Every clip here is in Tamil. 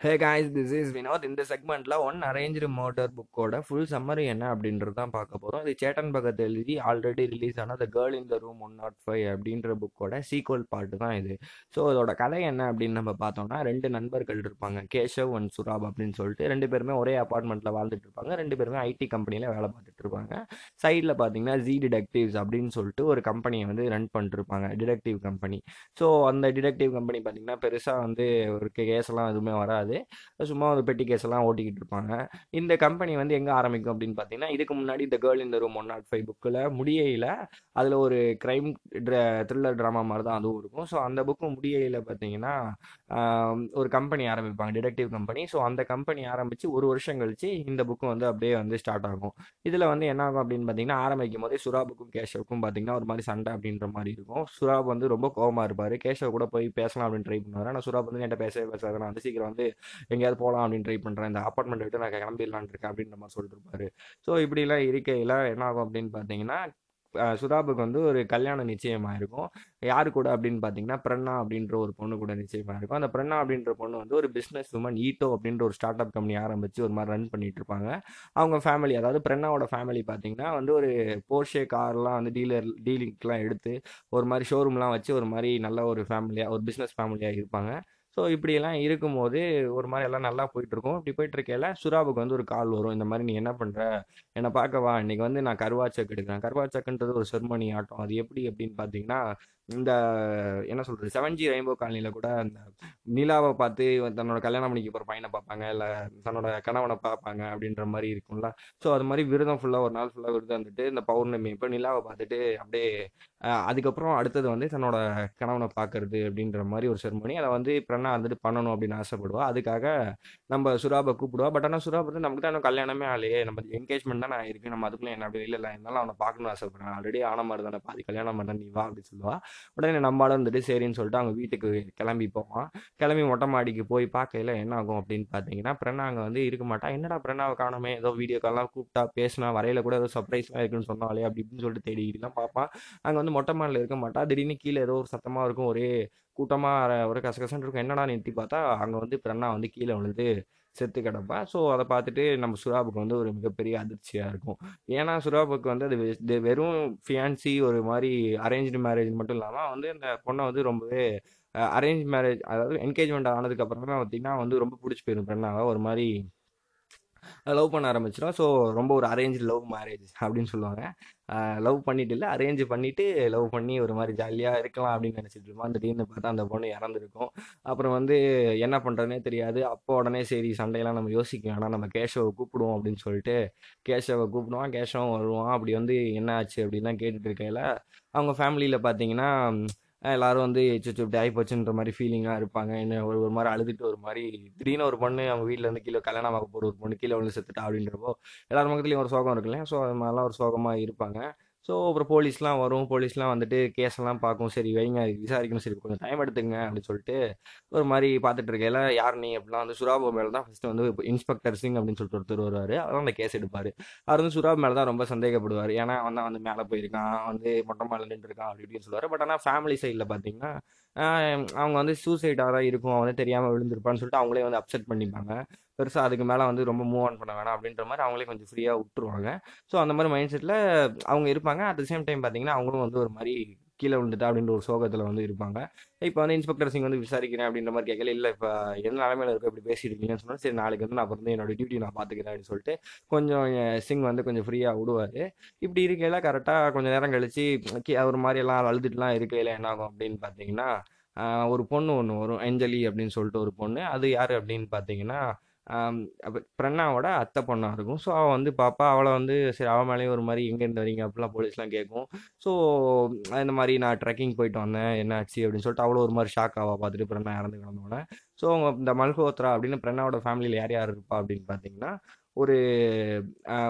Hey guys this is Vinod இந்த செக்மெண்ட்ல ஒன் அரேஞ்சு மர்டர் புக்கோட ஃபுல் சம்மரி என்ன அப்படின்றது தான் பார்க்க போகிறோம் இது சேட்டன் பகத் எழுதி ஆல்ரெடி ரிலீஸ் ஆன the girl in the room one naught five அப்படின்ற புக்கோட சீக்வல் பார்ட்டு தான் இது. ஸோ இதோட கதை என்ன அப்படின்னு நம்ம பார்த்தோம்னா ரெண்டு நண்பர்கள் இருப்பாங்க கேஷவ் அண்ட் சுராப் அப்படின்னு சொல்லிட்டு. ரெண்டு பேருமே ஒரே அப்பார்ட்மெண்ட்டில் வாழ்ந்துட்டு இருப்பாங்க. ரெண்டு பேருமே ஐடி கம்பெனியில் வேலை பார்த்துட்டு இருப்பாங்க. சைடில் பார்த்தீங்கன்னா ஜி டிடெக்டிவ்ஸ் அப்படின்னு சொல்லிட்டு ஒரு கம்பெனியை வந்து ரன் பண்ணிட்டுருப்பாங்க டிடெக்டிவ் கம்பெனி ஸோ அந்த டிடெக்டிவ் கம்பெனி பார்த்தீங்கன்னா பெருசாக வந்து ஒரு கேஸ்லாம் எதுவுமே வராது. சும்மா ஒரு பெட்டி கேஸ் எல்லாம் ஓட்டிக்கிட்டு இருப்பாங்க. இந்த கம்பெனி வந்து எங்கே ஆரம்பிக்கும் அப்படின்னு பார்த்தீங்கன்னா இதுக்கு முன்னாடி இந்த கேர்ள் இந்த ரூம் ஒன் நாட் ஃபைவ் புக்கில் முடியையில் அதில் ஒரு க்ரைம் த்ரில்லர் ட்ராமா மாதிரி தான் அதுவும் இருக்கும். ஸோ அந்த புக்கு முடியையில் பார்த்தீங்கன்னா ஒரு கம்பெனி ஆரம்பிப்பாங்க டிடெக்டிவ் கம்பெனி ஸோ அந்த கம்பெனி ஆரம்பித்து ஒரு வருஷம் கழிச்சு இந்த புக்கு வந்து அப்படியே வந்து ஸ்டார்ட் ஆகும். இதில் வந்து என்ன ஆகும் அப்படின்னு பார்த்தீங்கன்னா ஆரம்பிக்கும் போதே சுராபுக்கும் கேஷவுக்கும் பார்த்தீங்கன்னா ஒரு மாதிரி சண்டை அப்படின்ற மாதிரி இருக்கும். சுராப் வந்து ரொம்ப கோபமாக இருப்பார். கேஷவ் கூட போய் பேசலாம் அப்படின்னு ட்ரை பண்ணுவார். ஆனால் சுராப் வந்து என்கிட்ட பேசவே பேசாது. நான் வந்து சீக்கிரம் வந்து எங்கேயாவது போகலாம் அப்படின்னு ட்ரை பண்ணுறேன் இந்த அப்பார்ட்மெண்ட் விட்டு நான் கிளம்பிடலான் இருக்கேன் அப்படின்ற மாதிரி சொல்லிட்டு இருப்பாரு. ஸோ இப்படிலாம் இருக்கையில் என்ன ஆகும் அப்படின்னு பார்த்தீங்கன்னா சுதாபுக்கு வந்து ஒரு கல்யாணம் நிச்சயமாக இருக்கும் யார் கூட அப்படின்னு பார்த்தீங்கன்னா பிரண்ணா அப்படின்ற ஒரு பொண்ணு கூட நிச்சயமாக இருக்கும் அந்த பிரண்ணா அப்படின்ற பொண்ணு வந்து ஒரு பிஸ்னஸ் உமன் ஈட்டோ அப்படின்ற ஒரு ஸ்டார்ட் அப் கம்பெனி ஆரம்பித்து ஒரு மாதிரி ரன் பண்ணிட்டு இருப்பாங்க. அவங்க ஃபேமிலி அதாவது பிரண்ணாவோட ஃபேமிலி பார்த்தீங்கன்னா வந்து ஒரு போர்ஷே கார்லாம் வந்து டீலர் டீலிங்க்லாம் எடுத்து ஒரு மாதிரி ஷோரூம்லாம் வச்சு ஒரு மாதிரி நல்ல ஒரு ஃபேமிலியாக ஒரு பிஸ்னஸ் ஃபேமிலியாக இருப்பாங்க. ஸோ இப்படியெல்லாம் இருக்கும்போது ஒரு மாதிரி எல்லாம் நல்லா போயிட்டு இருக்கும் இப்படி போயிட்டுருக்கையில சுறாவுக்கு வந்து ஒரு கால் வரும். இந்த மாதிரி நீ என்ன பண்ற? என்னை பார்க்கவா இன்னைக்கு வந்து நான் கருவாச்சக் எடுக்கிறேன். கருவாச்சக்குன்றது ஒரு செர்மனி ஆட்டம். அது எப்படி அப்படின்னு பார்த்தீங்கன்னா இந்த என்ன சொல்றது செவன் ஜி ரெயின்போ காலனியில் கூட அந்த நிலாவை பார்த்து தன்னோட கல்யாணம் பண்ணிக்க போகிற பையனை பார்ப்பாங்க இல்லை தன்னோட கணவனை பார்ப்பாங்க அப்படின்ற மாதிரி இருக்கும்ல. ஸோ அது மாதிரி விரதம் ஃபுல்லாக ஒரு நாள் ஃபுல்லாக விரதம் வந்துட்டு இந்த பௌர்ணமி இப்போ நிலாவை பார்த்துட்டு அப்படியே அதுக்கப்புறம் அடுத்தது வந்து தன்னோட கணவனை பார்க்கறது அப்படின்ற மாதிரி ஒரு செர்மனி அதை வந்து பிரண்ணா வந்துட்டு பண்ணணும் அப்படின்னு ஆசைப்படுவா. அதுக்காக நம்ம சுராபை கூப்பிடுவா. பட் ஆனால் சுராப் வந்து நமக்கு தான் இன்னும் கல்யாணமே ஆலையே நம்ம என்கேஜ்மெண்ட் தான் நான் இருக்கு நம்ம அதுக்குள்ள என்ன அப்படி இல்லை இல்லை இருந்தாலும் அவனை பார்க்கணும்னு ஆசைப்படுறேன். ஆல்ரெடி ஆன மாதிரி தானே பாதி கல்யாணம் பண்ண நீ வா அப்படின்னு சொல்லுவா. உடனே நம்மளால வந்துட்டு சரின்னு சொல்லிட்டு அவங்க வீட்டுக்கு கிளம்பி போவான் கிளம்பி மொட்டை மாடிக்கு போய் பார்க்கையில் என்ன ஆகும் அப்படின்னு பார்த்தீங்கன்னா பிரணா அங்கே வந்து இருக்க மாட்டா. என்னடா பிரணாவை காணோமே? ஏதோ வீடியோ கால்லாம் கூப்பிட்டா பேசினா வரையில கூட ஏதோ சர்ப்ரைஸ்லாம் இருக்குன்னு சொன்னாலே அப்படி இப்படின்னு சொல்லிட்டு தேடிக்கிட்டுலாம் பார்ப்பான் அங்கே வந்து மொட்டை மாடியில் இருக்க மாட்டா. திடீர்னு கீழே ஏதோ ஒரு சத்தமாக இருக்கும். ஒரே கூட்டமாக ஒரு கசகசன்னு இருக்கும். என்னடா? நிறுத்தி பார்த்தா அங்கே வந்து பிரண்ணா வந்து கீழே விழுந்து செத்து கிடப்பா. ஸோ அதை பார்த்துட்டு நம்ம சுறாபுக்கு வந்து ஒரு மிகப்பெரிய அதிர்ச்சியாக இருக்கும். ஏன்னா சுறாபுக்கு வந்து அது வெ- வெறும் ஃபியான்சி ஒரு மாதிரி அரேஞ்ச்டு மேரேஜ் மட்டும் இல்லாமல் வந்து இந்த பொண்ணை வந்து ரொம்பவே அரேஞ்ச் மேரேஜ் அதாவது என்கேஜ்மெண்ட் ஆனதுக்கு அப்புறமே பார்த்தீங்கன்னா வந்து ரொம்ப பிடிச்சி போயிடும் பெண்ணாக ஒரு மாதிரி லவ் பண்ண ஆரம்பிச்சிடும் ஸோ ரொம்ப ஒரு அரேஞ்ச் லவ் மேரேஜ் அப்படின்னு சொல்லுவாங்க. லவ் பண்ணிட்டு இல்லை அரேஞ்ச் பண்ணிவிட்டு லவ் பண்ணி ஒரு மாதிரி ஜாலியாக இருக்கலாம் அப்படின்னு நினச்சிட்டு இருப்பான் திடீர்னு பார்த்தா அந்த பொண்ணு இறந்துருக்கும். அப்புறம் வந்து என்ன பண்ணுறதுனே தெரியாது. அப்போ உடனே சரி சண்டையெல்லாம் நம்ம யோசிக்க வேணாம் நம்ம கேஷவை கூப்பிடுவோம் அப்படின்னு சொல்லிட்டு கேஷவை கூப்பிடுவான் கேஷவும் வருவான். அப்படி வந்து என்ன ஆச்சு அப்படின்லாம் கேட்டுட்டு இருக்கையில் அவங்க ஃபேமிலியில் பார்த்தீங்கன்னா எல்லாரும் வந்து சுச்சு இப்படி ஆகிப்போச்சுன்ற மாதிரி ஃபீலிங்காக இருப்பாங்க. என்ன ஒரு ஒரு மாதிரி அழுதுட்டு ஒரு மாதிரி திடீர்னு ஒரு பொண்ணு அவங்க வீட்டில் இருந்து கீழே கல்யாணம் ஆக போகிற ஒரு பொண்ணு கீழே வந்து செத்துட்டா அப்படின்றப்போ எல்லார் பக்கத்துலேயும் ஒரு சோகம் இருக்குல்ல ஸோ அது மாதிரிலாம் ஒரு சோகமாக இருப்பாங்க. ஸோ அப்புறம் போலீஸ்லாம் வரும். போலீஸ்லாம் வந்துட்டு கேஸெல்லாம் பார்க்கும். சரி வைங்க விசாரிக்கணும். சரி கொஞ்சம் டைம் எடுத்துங்க அப்படின்னு சொல்லிட்டு ஒரு மாதிரி பார்த்துட்டு இருக்கையில யார் நீ அப்படிலாம் வந்து சுராபு மேலே தான் ஃபஸ்ட்டு வந்து இன்ஸ்பெக்டர் சிங் அப்படின்னு சொல்லிட்டு ஒருத்தர் வருவார். அவர் அந்த கேஸ் எடுப்பார். அவர் வந்து சுராப் மேலே தான் ரொம்ப சந்தேகப்படுவார். ஏன்னா அவன் தான் வந்து மேலே போயிருக்கான். வந்து மொட்டை மேலே நின்றுருக்கான் அப்படி இப்படின்னு சொல்லுவார். பட் ஆனால் ஃபேமிலி சைடில் பார்த்தீங்கன்னா அவங்க வந்து சூசைடாக தான் இருக்கும் அவன் வந்து தெரியாமல் விழுந்திருப்பான்னு சொல்லிட்டு அவங்களே வந்து அப்செட் பண்ணிப்பாங்க. பெருசாக அதுக்கு மேலே வந்து ரொம்ப மூவ் ஆன் பண்ண வேணாம் அப்படின்ற மாதிரி அவங்களே கொஞ்சம் ஃப்ரீயாக விட்டுருவாங்க. ஸோ அந்த மாதிரி மைண்ட் செட்டில் அவங்க இருப்பாங்க. அட் த சேம் டைம் பார்த்தீங்கன்னா அவங்களும் வந்து ஒரு மாதிரி கீழே விழுந்துட்டா அப்படின்ற ஒரு சோகத்தில் வந்து இருப்பாங்க. இப்போ வந்து இன்ஸ்பெக்டர் சிங் வந்து விசாரிக்கிறேன் அப்படின்ற மாதிரி கேட்கல. இல்லை இப்போ என்ன நிலமையில இருக்க? இப்படி பேசிட்டு இருக்கீங்கன்னு சொன்னால் சரி நாளைக்கு வந்து நான் அப்புறம் வந்து என்னோட டியூட்டி நான் பார்த்துக்கிறேன் அப்படின்னு சொல்லிட்டு கொஞ்சம் சிங் வந்து கொஞ்சம் ஃப்ரீயாக விடுவார். இப்படி இருக்கையில கரெக்டாக கொஞ்சம் நேரம் கழிச்சு அவர் மாதிரி எல்லாம் அழுதுட்டுலாம் இருக்கையில என்ன ஆகும் அப்படின்னு பார்த்தீங்கன்னா ஒரு பொண்ணு ஒன்று வரும். அஞ்சலி அப்படின்னு சொல்லிட்டு ஒரு பொண்ணு. அது யார் அப்படின்னு பார்த்தீங்கன்னா பிரண்ணாவோட அத்தை பொண்ணாக இருக்கும். ஸோ அவள் வந்து பாப்பா அவளை வந்து சரி அவள் மேலேயும் ஒரு மாதிரி எங்கேருந்து வரீங்க அப்படிலாம் போலீஸ்லாம் கேட்கும். ஸோ இந்த மாதிரி நான் ட்ரெக்கிங் போயிட்டு வந்தேன். என்ன ஆச்சு அப்படின்னு சொல்லிட்டு அவ்வளோ ஒரு மாதிரி ஷாக் ஆவா பார்த்துட்டு பிரண்ணா இறந்து கிடந்தோடனே ஸோ அவங்க இந்த மல்ஹோத்ரா அப்படின்னு பிரண்ணாவோட ஃபேமிலியில் யார் யார் இருப்பா அப்படின்னு பார்த்தீங்கன்னா ஒரு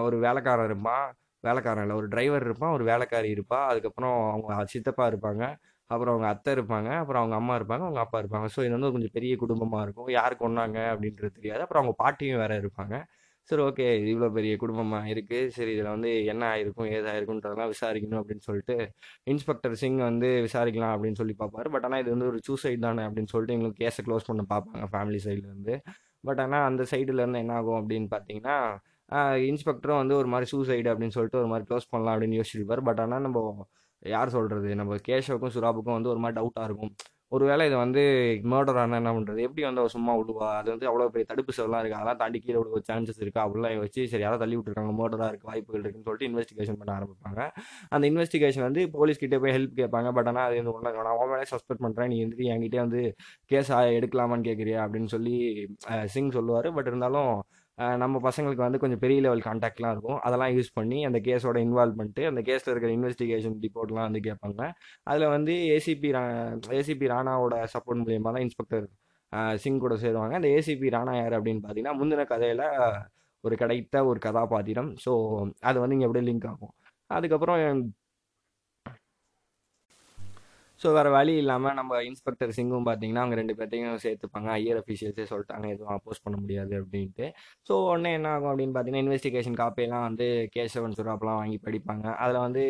ஒரு வேலைக்காரன் இருப்பான். வேலைக்காரன் இல்லை ஒரு டிரைவர் இருப்பான். ஒரு வேலைக்காரி இருப்பா. அதுக்கப்புறம் அவங்க சித்தப்பா இருப்பாங்க. அப்புறம் அவங்க அத்தை இருப்பாங்க அப்புறம் அவங்க அம்மா இருப்பாங்க அவங்க அப்பா இருப்பாங்க. ஸோ இது வந்து கொஞ்சம் பெரிய குடும்பமாக இருக்கும். யார் கொன்னாங்க அப்படின்றது தெரியாது. அப்புறம் அவங்க பாட்டியும் வேற இருப்பாங்க. சரி ஓகே இவ்வளோ பெரிய குடும்பமாக இருக்குது சரி இதில் வந்து என்ன ஆயிருக்கும் ஏதாயிருக்குன்றதெல்லாம் விசாரிக்கணும் அப்படின்னு சொல்லிட்டு இன்ஸ்பெக்டர் சிங் வந்து விசாரிக்கலாம் அப்படின்னு சொல்லி பார்ப்பாரு பட் ஆனால் இது வந்து ஒரு சூசைட் தானே அப்படின்னு சொல்லிட்டு எங்களுக்கு கேஸை க்ளோஸ் பண்ண பார்ப்பாங்க ஃபேமிலி சைட்லேருந்து பட் ஆனால் அந்த சைடுலேருந்து என்ன ஆகும் அப்படின்னு பார்த்தீங்கன்னா இன்ஸ்பெக்டரும் வந்து ஒரு மாதிரி சூசைடு அப்படின்னு சொல்லிட்டு ஒரு மாதிரி க்ளோஸ் பண்ணலாம் அப்படின்னு யோசிச்சிருப்பார். பட் ஆனால் நம்ம யார் சொல்கிறது நம்ம கேஷவுக்கும் சுறாபுக்கும் வந்து ஒரு மாதிரி டவுட்டாக இருக்கும். ஒருவேளை இதை வந்து மர்டர் ஆனால் என்ன பண்ணுறது எப்படி வந்து அவள் சும்மா விடுவா? அது வந்து அவ்வளோ பெரிய தடுப்பு செவலாம் இருக்குது அதெல்லாம் தாண்டி கீழே விட சான்சஸ் இருக்குது அப்படிலாம் வச்சு சரி யாரோ தள்ளி விட்டுருக்காங்க மர்டராக இருக்குது வாய்ப்புகள் இருக்குன்னு சொல்லிட்டு இன்வெஸ்டிகேஷன் பண்ண ஆரம்பிப்பாங்க. அந்த இன்வெஸ்டிகேஷன் வந்து போலீஸ்கிட்டே போய் ஹெல்ப் கேட்பாங்க. பட் ஆனால் அது வந்து ஒன்றும் நான் அவன் மேலே சஸ்பெக்ட் பண்ணுறேன் நீ வந்துட்டு என்கிட்டே வந்து கேஸ் எடுக்கலாமான்னு கேட்குறியா அப்படின்னு சொல்லி சிங் சொல்லுவார். பட் இருந்தாலும் நம்ம பசங்களுக்கு வந்து கொஞ்சம் பெரிய லெவல் கான்டாக்ட்லாம் இருக்கும். அதெல்லாம் யூஸ் பண்ணி அந்த கேஸோட இன்வால்வ் பண்ணிட்டு அந்த கேஸில் இருக்கிற இன்வெஸ்டிகேஷன் ரிப்போர்ட்லாம் வந்து கேட்பாங்க. அதில் வந்து ஏசிபி ரா ஏசிபி ராணாவோட சப்போர்ட் மூலியமாக தான் இன்ஸ்பெக்டர் சிங் கூட சேருவாங்க. அந்த ஏசிபி ராணா யார் அப்படின்னு பார்த்தீங்கன்னா முந்தின கதையில் ஒரு கிடைத்த ஒரு கதாபாத்திரம். ஸோ அது வந்து இங்கே அப்படியே லிங்க் ஆகும். அதுக்கப்புறம் ஸோ வேறு வழி இல்லாமல் நம்ம இன்ஸ்பெக்டர் சிங்கும் பார்த்தீங்கன்னா அவங்க ரெண்டு பேர்த்தையும் சேர்த்துப்பாங்க. ஐயர் அஃபீஷியல்ஸே சொல்லிட்டாங்க எதுவும் அப்போஸ் பண்ண முடியாது அப்படின்ட்டு. ஸோ உடனே என்ன ஆகும் அப்படின்னு பார்த்தீங்கன்னா இன்வெஸ்டிகேஷன் காப்பியெல்லாம் வந்து கேசவன் சுராப்லாம் வாங்கி படிப்பாங்க. அதில் வந்து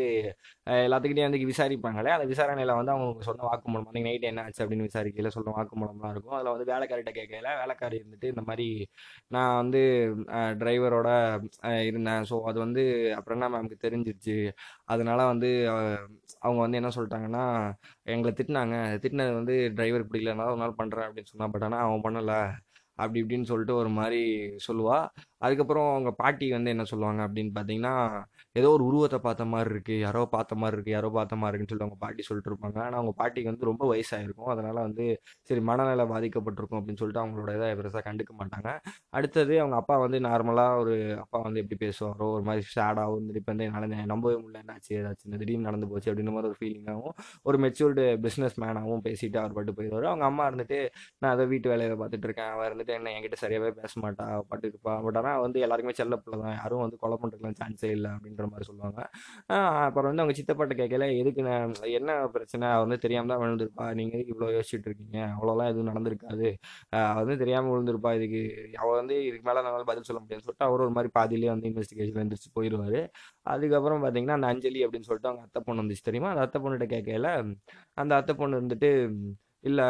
எல்லாத்துக்கிட்டையும் வந்து விசாரிப்பாங்களே. அந்த விசாரணையில் வந்து அவங்க சொன்ன வாக்குமூலம் வந்து நைட் என்ன ஆச்சு? அப்படின்னு விசாரிக்கையில் சொன்ன வாக்குமூலம்லாம் இருக்கும். அதில் வந்து வேலைக்காரிட்ட கேட்கல வேலைக்காரி இருந்துட்டு இந்த மாதிரி நான் வந்து டிரைவரோட இருந்தேன். ஸோ அது வந்து அப்புறம் என்ன மேம்க்கு தெரிஞ்சிருச்சு. அதனால வந்து அவங்க வந்து என்ன சொல்லிட்டாங்கன்னா எங்களை திட்டினாங்க. திட்டினது வந்து டிரைவர் பிடிக்கலனால ஒரு நாள் பண்ணுறேன் அப்படின்னு சொன்னான். பட் ஆனால் அவன் பண்ணலை. அப்படி இப்படின்னு சொல்லிட்டு ஒரு மாதிரி சொல்லுவா. அதுக்கப்புறம் அவங்க பாட்டி வந்து என்ன சொல்லுவாங்க அப்படின்னு பார்த்தீங்கன்னா ஏதோ ஒரு உருவத்தை பார்த்த மாதிரி இருக்கு யாரோ பார்த்த மாதிரி இருக்கு யாரோ பார்த்த மாதிரி இருக்குன்னு சொல்லி அவங்க பாட்டி சொல்லிட்டு இருப்பாங்க. ஆனால் அவங்க பாட்டிக்கு வந்து ரொம்ப வயசாயிருக்கும். அதனால வந்து சரி மனநல பாதிக்கப்பட்டிருக்கும் அப்படின்னு சொல்லிட்டு அவங்களோட இதை பெருசாக கண்டுக்க மாட்டாங்க. அடுத்தது அவங்க அப்பா வந்து நார்மலாக ஒரு அப்பா வந்து எப்படி பேசுவாரோ ஒரு மாதிரி ஷேடாகவும் வந்து இப்போ வந்து என்னால் நம்பவே முடியல என்னாச்சு ஏதாச்சும் திடீர்னு நடந்து போச்சு அப்படின்ற மாதிரி ஒரு ஃபீலிங்காகவும் ஒரு மெச்சூர்டு பிஸ்னஸ் மேனாகவும் பேசிட்டு அவர் பாட்டு போயிடுவார். அவங்க அம்மா இருந்துட்டு நான் அதை வீட்டு வேலையை பார்த்துட்டு இருக்கேன் அவர் இருந்துட்டு என்ன என்கிட்ட சரியாகவே பேச மாட்டா பாட்டு இருப்பா பட் ஆனால் வந்து எல்லாருக்குமே செல்ல பிள்ளை தான். யாரும் வந்து கொலை பண்ணுறதுலாம் சான்ஸே இல்லை அப்படின்ற மாதிரி சொல்லுவாங்க. அப்புறம் வந்து அவங்க சித்தப்பாட்ட கேட்கல எதுக்கு நான் என்ன பிரச்சனை? அவ வந்து தெரியாம தான் விழுந்திருப்பா. நீங்க எதுக்கு இவ்வளோ யோசிச்சுட்டு இருக்கீங்க? அவ்வளோலாம் எதுவும் நடந்திருக்காது. வந்து தெரியாம விழுந்திருப்பா. இதுக்கு அவ வந்து இதுக்கு மேலே நம்மளால பதில் சொல்ல முடியாதுன்னு சொல்லிட்டு அவர் ஒரு மாதிரி பாதியிலே வந்து இன்வெஸ்டிகேஷன் எழுந்திரிச்சு போயிடுவாரு அதுக்கப்புறம் பார்த்தீங்கன்னா அந்த அஞ்சலி அப்படின்னு சொல்லிட்டு அவங்க அத்தை பொண்ணு வந்துச்சு தெரியுமா? அந்த அத்தை பொண்ணுகிட்ட கேட்கல அந்த அத்தை பொண்ணு இருந்துட்டு இல்லை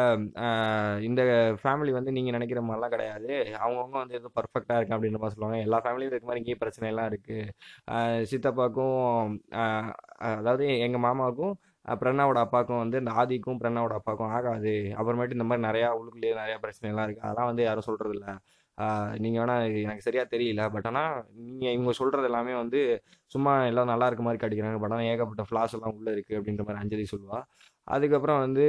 இந்த ஃபேமிலி வந்து நீங்கள் நினைக்கிற மாதிரிலாம் கிடையாது. அவங்கவுங்க வந்து எதுவும் பர்ஃபெக்டாக இருக்கு அப்படின்ற மாதிரி சொல்லுவாங்க. எல்லா ஃபேமிலியும் இருக்க மாதிரி இங்கேயும் பிரச்சனைலாம் இருக்குது சித்தப்பாக்கும் அதாவது எங்கள் மாமாவுக்கும் அஹ் பிரணாவோட அப்பாவுக்கும் வந்து இந்த ஆதிக்கும் பிரணாவோட அப்பாவுக்கும் ஆகாது. அப்புறமேட்டு இந்த மாதிரி நிறையா உள்ளுக்குள்ளேயே நிறையா பிரச்சனைலாம் இருக்குது அதெல்லாம் வந்து யாரும் சொல்கிறது இல்லை நீங்கள் வேணால் எனக்கு சரியாக தெரியல. பட் ஆனால் நீங்கள் இவங்க சொல்கிறது எல்லாமே வந்து சும்மா எல்லாம் நல்லா இருக்க மாதிரி காட்டிக்கிறாங்க. பட் ஆனால் ஏகப்பட்ட ஃப்ளாஸ் எல்லாம் உள்ளே இருக்குது அப்படின்ற மாதிரி அஞ்சலி சொல்லுவாள் அதுக்கப்புறம் வந்து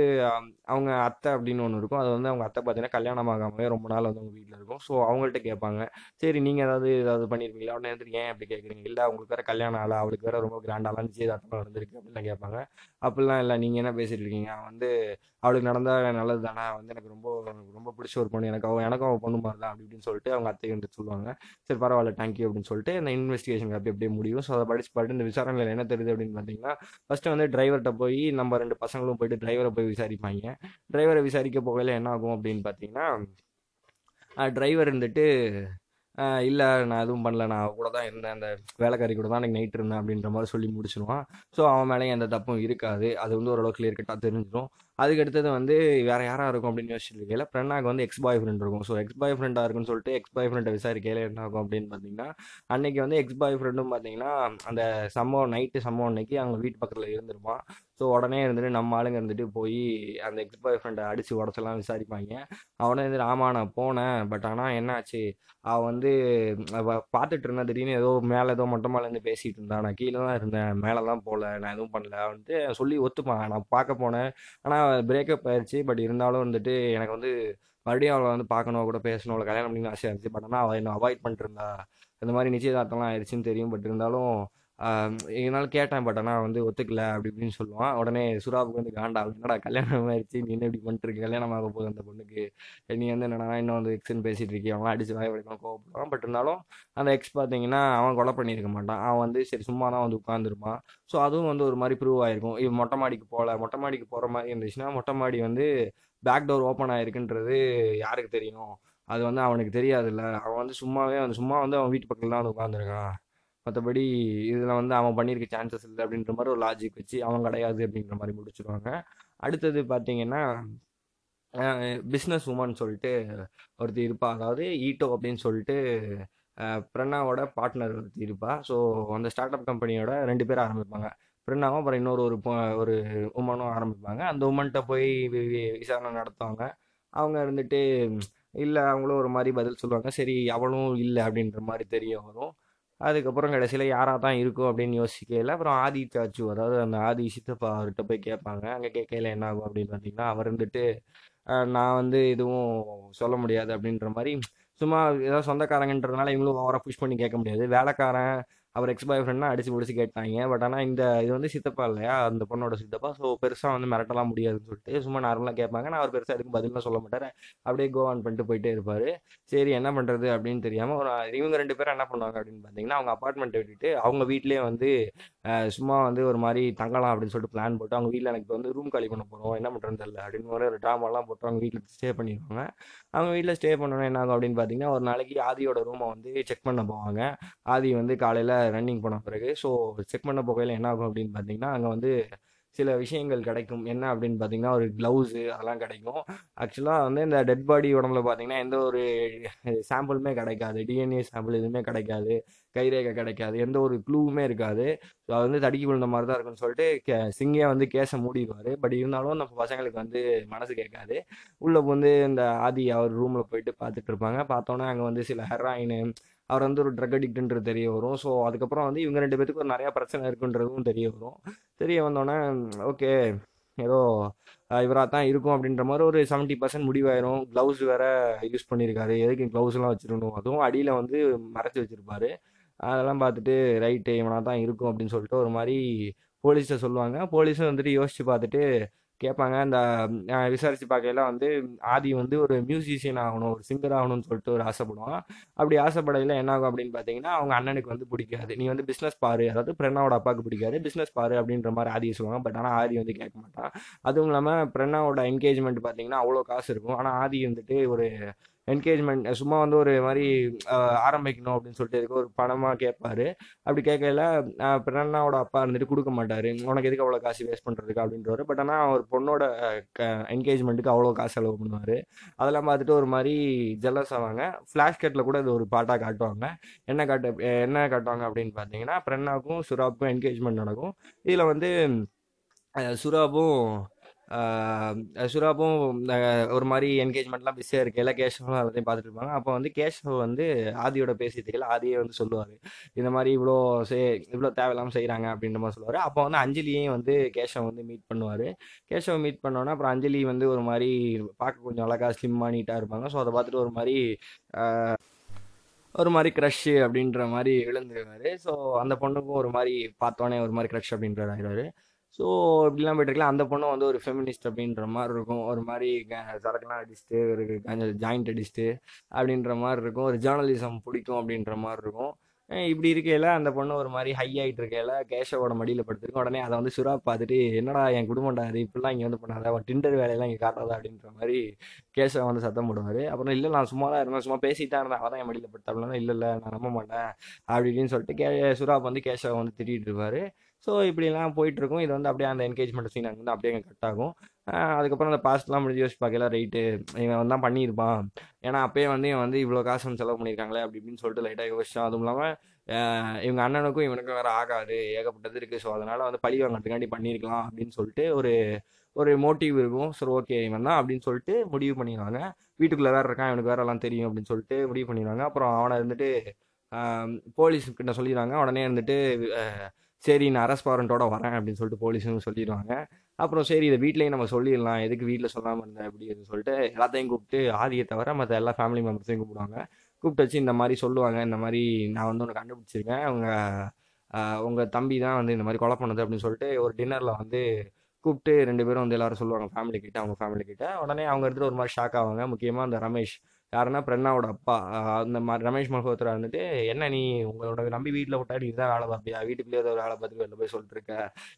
அவங்க அத்தை அப்படின்னு ஒன்று இருக்கும். அது வந்து அவங்க அத்தை பார்த்தீங்கன்னா கல்யாணம் ஆகாமலே ரொம்ப நாள் வந்து அவங்க வீட்டில் இருக்கும். ஸோ அவங்கள்ட்ட கேட்பாங்க. சரி நீங்கள் ஏதாவது ஏதாவது பண்ணியிருப்பீங்களா உடனே வந்துட்டு ஏன் அப்படி கேட்குறீங்க? இல்லை அவங்களுக்கு வேறு கல்யாணம் ஆகல. அவளுக்கு வேறு ரொம்ப கிராண்டாலாம் நிச்சயதார்த்தம் நடந்திருக்கு அப்படின்னு கேட்பாங்க. அப்படிலாம் இல்லை. நீங்கள் என்ன பேசிட்டு இருக்கீங்க? வந்து அவளுக்கு நடந்தால் நல்லது தானே? வந்து எனக்கு ரொம்ப ரொம்ப பிடிச்ச ஒரு பொண்ணு. எனக்கு அவன் எனக்கும் அவன் பொண்ணு மாதிரி தான். அப்படி இப்படின்னு சொல்லிட்டு அவங்க அத்தை வந்து சொல்லுவாங்க. சரி பரவாயில்ல. தேங்க்யூ அப்படின்னு சொல்லிட்டு இந்த இன்வெஸ்டிகேஷன் அப்படி அப்படியே முடியும். ஸோ அதை படிச்சு பாட்டு இந்த விசாரணையில் என்ன தெரியுது அப்படின்னு பார்த்தீங்கன்னா ஃபஸ்ட்டு வந்து டிரைவர்கிட்ட போய் நம்ம ரெண்டு பசங்களும் போயிட்டு டிரைவரை போய் விசாரிப்பாங்க. டிரைவரை விசாரிக்க போகையில் என்ன ஆகும் அப்படின்னு பார்த்தீங்கன்னா டிரைவர் இருந்துட்டு இல்லை நான் எதுவும் பண்ணல நான் கூட தான் இருந்தேன் அந்த வேலைக்காரி கூட தான் எனக்கு நைட் இருந்தேன் அப்படின்ற மாதிரி சொல்லி முடிச்சிருவான். ஸோ அவன் மேலேயும் எந்த தப்பும் இருக்காது. அது வந்து ஓரளவுக்கு கிளியர் கட்டாக தெரிஞ்சிடும் அதுக்கு அடுத்தது வந்து வேற யாராக இருக்கும் அப்படின்னு யோசிச்சுட்டு இருக்கையில வந்து எக்ஸ் பாய் ஃப்ரெண்ட் இருக்கும். ஸோ எக்ஸ் பாய் ஃப்ரெண்டாக இருக்குன்னு சொல்லிட்டு எக்ஸ் பாய் ஃப்ரெண்டை விசாரிக்கையில என்ன ஆகும் அப்படின்னு பார்த்தீங்கன்னா அன்னைக்கு வந்து எக்ஸ் பாய் ஃப்ரெண்டும் பார்த்தீங்கன்னா அந்த சம்பவம் நைட்டு சம்பவம் அன்னைக்கு அவங்க வீட்டு பக்கத்தில் இருந்திருப்பான். ஸோ உடனே இருந்துட்டு நம்ம ஆளுங்க இருந்துட்டு போய் அந்த எக்ஸ் பாய் ஃப்ரெண்டை அடிச்சு உடச்செல்லாம் விசாரிப்பாங்க. அவனே இருந்துட்டு ஆமா நான் போனேன். பட் ஆனால் என்னாச்சு அவன் வந்து பார்த்துட்டு இருந்தா திடீர்னு ஏதோ மேலே ஏதோ மொட்டை மேலேருந்து பேசிகிட்டு இருந்தான். நான் கீழே தான் இருந்தேன். மேலே தான் போகல நான் எதுவும் பண்ணல. வந்துட்டு சொல்லி ஒத்துப்பான். நான் பார்க்க போனேன். ஆனால் பிரேக்கப் ஆயிடுச்சு பட் இருந்தாலும் வந்துட்டு எனக்கு வந்து மறுபடியும் அவளை வந்து பார்க்கணும். கூட பேசணும். அவளை கல்யாணம் பண்ணி ஆசையாக இருந்துச்சு. பட் ஆனால் அவள் என்ன அவாய்ட் பண்ணிட்டு இருந்தா. இந்த மாதிரி நிச்சயதார்த்தம்லாம் ஆயிடுச்சுன்னு தெரியும். பட் இருந்தாலும் என்னால் கேட்டேன் பட் ஆனால் வந்து ஒத்துக்கல அப்படி இப்படின்னு சொல்லுவான். உடனே சுறாவுக்கு வந்து காண்டாகும் என்னடா கல்யாணம் ஆயிடுச்சு நீ என்ன இப்படி பண்ணிட்டுருக்க? கல்யாணம் ஆக போகுது அந்த பொண்ணுக்கு. நீ வந்து என்னடா இன்னும் வந்து எக்ஸ்ன்னு பேசிட்டு இருக்கிய? அவன் அடிச்சு வாய் வரைக்கும் கோவப்படுவான். பட் இருந்தாலும் அந்த எக்ஸ் பார்த்தீங்கன்னா அவன் கொலை பண்ணியிருக்க மாட்டான். அவன் வந்து சரி சும்மா தான் வந்து உட்காந்துருப்பான் ஸோ அதுவும் வந்து ஒரு மாதிரி ப்ரூவ் ஆயிருக்கும். இவன் மொட்டை மாடிக்கு போகல மொட்டை மாடிக்கு போகிற மாதிரி இருந்துச்சுன்னா மொட்டை மாடி வந்து பேக் டோர் ஓப்பன் ஆயிருக்குன்றது யாருக்கு தெரியும்? அது வந்து அவனுக்கு தெரியாதுல்ல. அவன் வந்து சும்மாவே வந்து சும்மா வந்து அவன் வீட்டு பக்கத்துல தான் வந்து உட்காந்துருக்கான் மற்றபடி இதில் வந்து அவன் பண்ணியிருக்க சான்சஸ் இல்லை அப்படின்ற மாதிரி ஒரு லாஜிக் வச்சு அவன் கிடையாது அப்படின்ற மாதிரி முடிச்சிருவாங்க. அடுத்தது பார்த்தீங்கன்னா பிஸ்னஸ் உமன் சொல்லிட்டு ஒருத்தர் இருப்பா. அதாவது ஈட்டோ அப்படின்னு சொல்லிட்டு பிரண்ணாவோட பார்ட்னர் ஒருத்தி இருப்பா. ஸோ அந்த ஸ்டார்ட் அப் கம்பெனியோட ரெண்டு பேரும் ஆரம்பிப்பாங்க. பிரணாவும் அப்புறம் இன்னொரு ஒரு ஒரு உமனும் ஆரம்பிப்பாங்க. அந்த உமன்கிட்ட போய் வி- விசாரணை நடத்துவாங்க. அவங்க இருந்துட்டு இல்லை அவங்களும் ஒரு மாதிரி பதில் சொல்லுவாங்க. சரி அவளும் இல்லை அப்படின்ற மாதிரி தெரிய வரும். அதுக்கப்புறம் கடைசியில் யாராக தான் இருக்கும் அப்படின்னு யோசிக்கையில் அப்புறம் ஆதி சாச்சு அதாவது அந்த ஆதி சித்தப்பா அவர்கிட்ட போய் கேட்பாங்க. அங்கே கேட்கையில என்ன ஆகும் அப்படின்னு பார்த்தீங்கன்னா அவர் இருந்துட்டு நான் வந்து எதுவும் சொல்ல முடியாது அப்படின்ற மாதிரி சும்மா ஏதாவது சொந்தக்காரங்கன்றதுனால இவங்களும் ஓவராக புஷ் பண்ணி கேட்க முடியாது. வேலைக்காரன் அவர் எக்ஸ் பாய் ஃப்ரெண்ட்னா அடிச்சு பிடிச்சி கேட்டாங்க. பட் ஆனால் இந்த இது வந்து சித்தப்பா இல்லையா? அந்த பொண்ணோட சித்தப்பா. ஸோ பெருசாக வந்து மிரட்டலாம் முடியாதுன்னு சொல்லிட்டு சும்மா நார்மலாக கேட்பாங்க. நான் அவர் பெருசாக எதுக்கும் பதிலாக சொல்ல மாட்டார். அப்படியே கோவான் பண்ணிட்டு போயிட்டே இருப்பார். சரி என்ன பண்ணுறது அப்படின்னு தெரியாமல் ஒரு இவங்க ரெண்டு பேரும் என்ன பண்ணுவாங்க அப்படின்னு பார்த்தீங்கன்னா அவங்க அப்பார்ட்மெண்ட்டை விட்டுட்டு அவங்க வீட்லேயே வந்து சும்மா வந்து ஒரு மாதிரி தங்கலாம் அப்படின்னு சொல்லிட்டு பிளான் போட்டு அவங்க வீட்டில் எனக்கு வந்து ரூம் காலி பண்ண போகிறோம் என்ன பண்ணுறதுன்னு தெரியல. அப்படின்னு ஒரு ட்ராமாலாம் போட்டு அவங்க வீட்டில் ஸ்டே பண்ணிடுவாங்க. அவங்க வீட்டில் ஸ்டே பண்ணணும் என்ன ஆகும் அப்படின்னு பார்த்தீங்கன்னா ஒரு நாளைக்கு ஆதியோட ரூமை வந்து செக் பண்ண போவாங்க. ஆதி வந்து காலையில் ரன்னிங் போன பிறகு ஸோ செக் பண்ண போகையில் என்ன ஆகும் அப்படின்னு பார்த்தீங்கன்னா அங்கே வந்து சில விஷயங்கள் கிடைக்கும். என்ன அப்படின்னு பார்த்தீங்கன்னா ஒரு க்ளவுஸு அதெல்லாம் கிடைக்கும். ஆக்சுவலாக வந்து இந்த டெட் பாடி உடம்புல பார்த்தீங்கன்னா எந்த ஒரு சாம்பிளுமே கிடைக்காது. டிஎன்ஏ சாம்பிள் எதுவுமே கிடைக்காது. கைரேகை கிடைக்காது. எந்த ஒரு க்ளூவுமே இருக்காது. ஸோ அது வந்து தடுக்கி விழுந்த மாதிரி தான் இருக்குன்னு சொல்லிட்டு கே சிங்கே வந்து கேஸை மூடிடுவார். பட் இருந்தாலும் நம்ம பசங்களுக்கு வந்து மனசு கேட்காது. உள்ளே வந்து இந்த ஆதி அவர் ரூமில் போயிட்டு பார்த்துட்டு இருப்பாங்க. பார்த்தோன்னே அங்கே வந்து சில ஹெராயின் அவர் வந்து ஒரு ட்ரக் அடிக்ட்ன்றது தெரிய வரும். ஸோ அதுக்கப்புறம் வந்து இவங்க ரெண்டு பேத்துக்கு ஒரு நிறையா பிரச்சனை இருக்குன்றதும் தெரிய வரும். தெரிய வந்தோடனே ஓகே ஏதோ இவராக தான் இருக்கும் அப்படின்ற மாதிரி ஒரு செவன்ட்டி பர்சன்ட் முடிவாயிரும். க்ளவுஸ் வேற யூஸ் பண்ணியிருக்காரு எதுக்கு க்ளவுஸ்லாம் வச்சிருக்கணும்? அதுவும் அடியில் வந்து மறைச்சி வச்சிருப்பாரு. அதெல்லாம் பார்த்துட்டு ரைட்டு இவனாக தான் இருக்கும் அப்படின்னு சொல்லிட்டு ஒரு மாதிரி போலீஸை சொல்லுவாங்க. போலீஸும் வந்துட்டு யோசிச்சு பார்த்துட்டு கேட்பாங்க இந்த அஹ், விசாரிச்சு பார்க்கையில வந்து ஆதி வந்து ஒரு மியூசிஷியன் ஆகணும் ஒரு சிங்கர் ஆகணும்னு சொல்லிட்டு ஒரு ஆசைப்படுவான். அப்படி ஆசைப்படையில என்ன ஆகும் அப்படின்னு பார்த்தீங்கன்னா அவங்க அண்ணனுக்கு வந்து பிடிக்காது. நீ வந்து பிஸ்னஸ் பாரு. அதாவது பிரண்ணாவோட அப்பாவுக்கு பிடிக்காது. பிஸ்னஸ் பாரு அப்படின்ற மாதிரி ஆதியை சொல்லுவாங்க. பட் ஆனால் ஆதி வந்து கேட்க மாட்டான். அதுவும் இல்லாமல் பிரண்ணாவோட என்கேஜ்மெண்ட் பார்த்தீங்கன்னா அவ்வளோ காசு இருக்கும். ஆனால் ஆதி வந்துட்டு ஒரு என்கேஜ்மெண்ட் சும்மா வந்து ஒரு மாதிரி ஆரம்பிக்கணும் அப்படின்னு சொல்லிட்டு இதுக்கு ஒரு பணமாக கேட்பாரு அப்படி கேட்கல பிரண்ணாவோட அப்பா இருந்துட்டு கொடுக்க மாட்டாரு. உனக்கு எதுக்கு அவ்வளோ காசு வேஸ்ட் பண்ணுறதுக்கு அப்படின்றவர் பட் ஆனால் ஒரு பொண்ணோட க என்கேஜ்மெண்ட்டுக்கு அவ்வளோ காசு செலவு பண்ணுவார். அதெல்லாம் பார்த்துட்டு ஒரு மாதிரி ஜெல்லஸ் ஆவாங்க. ஃப்ளாஷ் கட்டில் கூட இது ஒரு பாட்டாக காட்டுவாங்க. என்ன காட்டு என்ன காட்டுவாங்க அப்படின்னு பார்த்தீங்கன்னா பிரண்ணாவுக்கும் சுராப்புக்கும் என்கேஜ்மெண்ட் நடக்கும். இதில் வந்து அஹ், சுராபும் சுறாப்பும் சுராபும் ஒரு மாதிரி என்கேஜ்மெண்ட்லாம் பிஸியாக இருக்கு எல்லாம் கேஷவும் எல்லாத்தையும் பார்த்துட்டு இருப்பாங்க. அப்போ வந்து கேஷவ் வந்து ஆதியோட பேசியதுக்கில் ஆதியே வந்து சொல்லுவார். இந்த மாதிரி இவ்வளோ சே இவ்வளோ தேவையில்லாமல் செய்கிறாங்க அப்படின்ற மாதிரி சொல்லுவார். அப்போ வந்து அஞ்சலியையும் வந்து கேஷவ் வந்து மீட் பண்ணுவார். கேஷவ் மீட் பண்ணோன்னா அப்புறம் அஞ்சலி வந்து ஒரு மாதிரி பார்க்க கொஞ்சம் அழகாக ஸ்லிம்மாக நீட்டாக இருப்பாங்க. ஸோ அதை பார்த்துட்டு ஒரு மாதிரி ஒரு மாதிரி க்ரஷ்ஷு அப்படின்ற மாதிரி விழுந்துருவாரு ஸோ அந்த பொண்ணுக்கும் ஒரு மாதிரி பார்த்தோன்னே ஒரு மாதிரி க்ரஷ் அப்படின்ற ஆயிடுவாரு ஸோ இப்படிலாம் போயிட்டு அந்த பொண்ணும் வந்து ஒரு ஃபெமினிஸ்ட் அப்படின்ற மாதிரி இருக்கும். ஒரு மாதிரி சரக்குலாம் அடிச்சுட்டு ஒரு ஜாயிண்ட் அடிச்சுட்டு அப்படின்ற மாதிரி இருக்கும். ஒரு ஜேர்னலிசம் பிடிக்கும் அப்படின்ற மாதிரி இருக்கும். இப்படி இருக்கையில அந்த பொண்ணு ஒரு மாதிரி ஹை ஆகிட்டு இருக்கையில கேஷவோட மடியில் படுத்துருக்கோம் உடனே அதை வந்து சுறா பார்த்துட்டு என்னடா என் குடும்பம்டா அது இப்படிலாம் இங்கே வந்து பண்ணாத. அவன் டிண்டர் வேலையெல்லாம் இங்கே காட்டாதா. அப்படின்ற மாதிரி கேஷவ வந்து சத்தம் போடுவார். அப்புறம் இல்லை நான் சும்மா தான் இருந்தேன். சும்மா பேசிட்டு தான் இருந்தேன் அவன் என் மடியில் படுத்தா அப்படின்னா இல்லை இல்லை நான் நம்ப மாட்டேன். அப்படி இப்படின்னு சொல்லிட்டு கே சுறாப் வந்து கேஷவ வந்து திட்டிகிட்டு இருப்பாரு. ஸோ இப்படிலாம் போயிட்டுருக்கும். இது வந்து அப்படியே அந்த என்கேஜ்மெண்ட் சீன் அங்கே வந்து அப்படியே கட் ஆகும். அதுக்கப்புறம் அந்த பாஸ்ட்லாம் முடிஞ்சு யோசிச்சு பார்க்கல ரைட்டு இவன் தான் பண்ணியிருப்பான். ஏன்னா அப்பயே வந்து இவன் வந்து இவ்வளோ காசு வந்து செலவு பண்ணியிருக்காங்களே அப்படி இப்படின்னு சொல்லிட்டு லைட்டாக யோசிச்சான். அதுவும் இல்லாமல் இவங்க அண்ணனுக்கும் இவனுக்கும் வேறு ஆகாது. ஏகப்பட்டது இருக்குது ஸோ அதனால் வந்து பழி வாங்கிறதுக்காண்டி பண்ணியிருக்கலாம் அப்படின்னு சொல்லிட்டு ஒரு ஒரு மோட்டிவ் இருக்கும். சரி ஓகே இவன் தான் அப்படின்னு சொல்லிட்டு முடிவு பண்ணிடுவாங்க. வீட்டுக்குள்ளே வேறு இருக்கான் இவனுக்கு வேறெல்லாம் தெரியும் அப்படின்னு சொல்லிட்டு முடிவு பண்ணிடுவாங்க. அப்புறம் அவனை இருந்துட்டு போலீஸ் கிட்ட சொல்லிடுவாங்க. உடனே இருந்துட்டு சரி நான் அரெஸ்ட் வாரண்ட்டோட வரேன் அப்படின்னு சொல்லிட்டு போலீஸும் சொல்லிடுவாங்க. அப்புறம் சரி இதை வீட்லேயும் நம்ம சொல்லிடலாம். எதுக்கு வீட்டில் சொல்லாமல் இருந்தேன் அப்படின்னு சொல்லிட்டு எல்லாத்தையும் கூப்பிட்டு ஆதியை தவிர மற்ற எல்லா ஃபேமிலி மெம்பர்ஸையும் கூப்பிடுவாங்க. கூப்பிட்டு வச்சு இந்த மாதிரி சொல்லுவாங்க. இந்த மாதிரி நான் வந்து உன்னை கண்டுபிடிச்சிருக்கேன். அவங்க உங்கள் தம்பி தான் வந்து இந்த மாதிரி கொலை பண்ணது அப்படின்னு சொல்லிட்டு ஒரு டின்னரில் வந்து கூப்பிட்டு ரெண்டு பேரும் வந்து எல்லாரும் சொல்லுவாங்க. ஃபேமிலி கிட்ட அவங்க ஃபேமிலி கிட்ட. உடனே அவங்க எடுத்துட்டு ஒரு மாதிரி ஷாக் ஆவாங்க. முக்கியமாக அந்த ரமேஷ் யாருன்னா பிரண்ணாவோட அப்பா. அந்த மாதிரி ரமேஷ் மல்ஹோத்ரா வந்துட்டு என்ன நீ உங்களோட நம்பி வீட்டில் விட்டா நீ தான் வேலை பார்ப்பியா வீட்டுக்குள்ளேயே ஏதோ ஒரு வேலை பார்த்துட்டு வெளில போய் சொல்லிட்டு இருக்க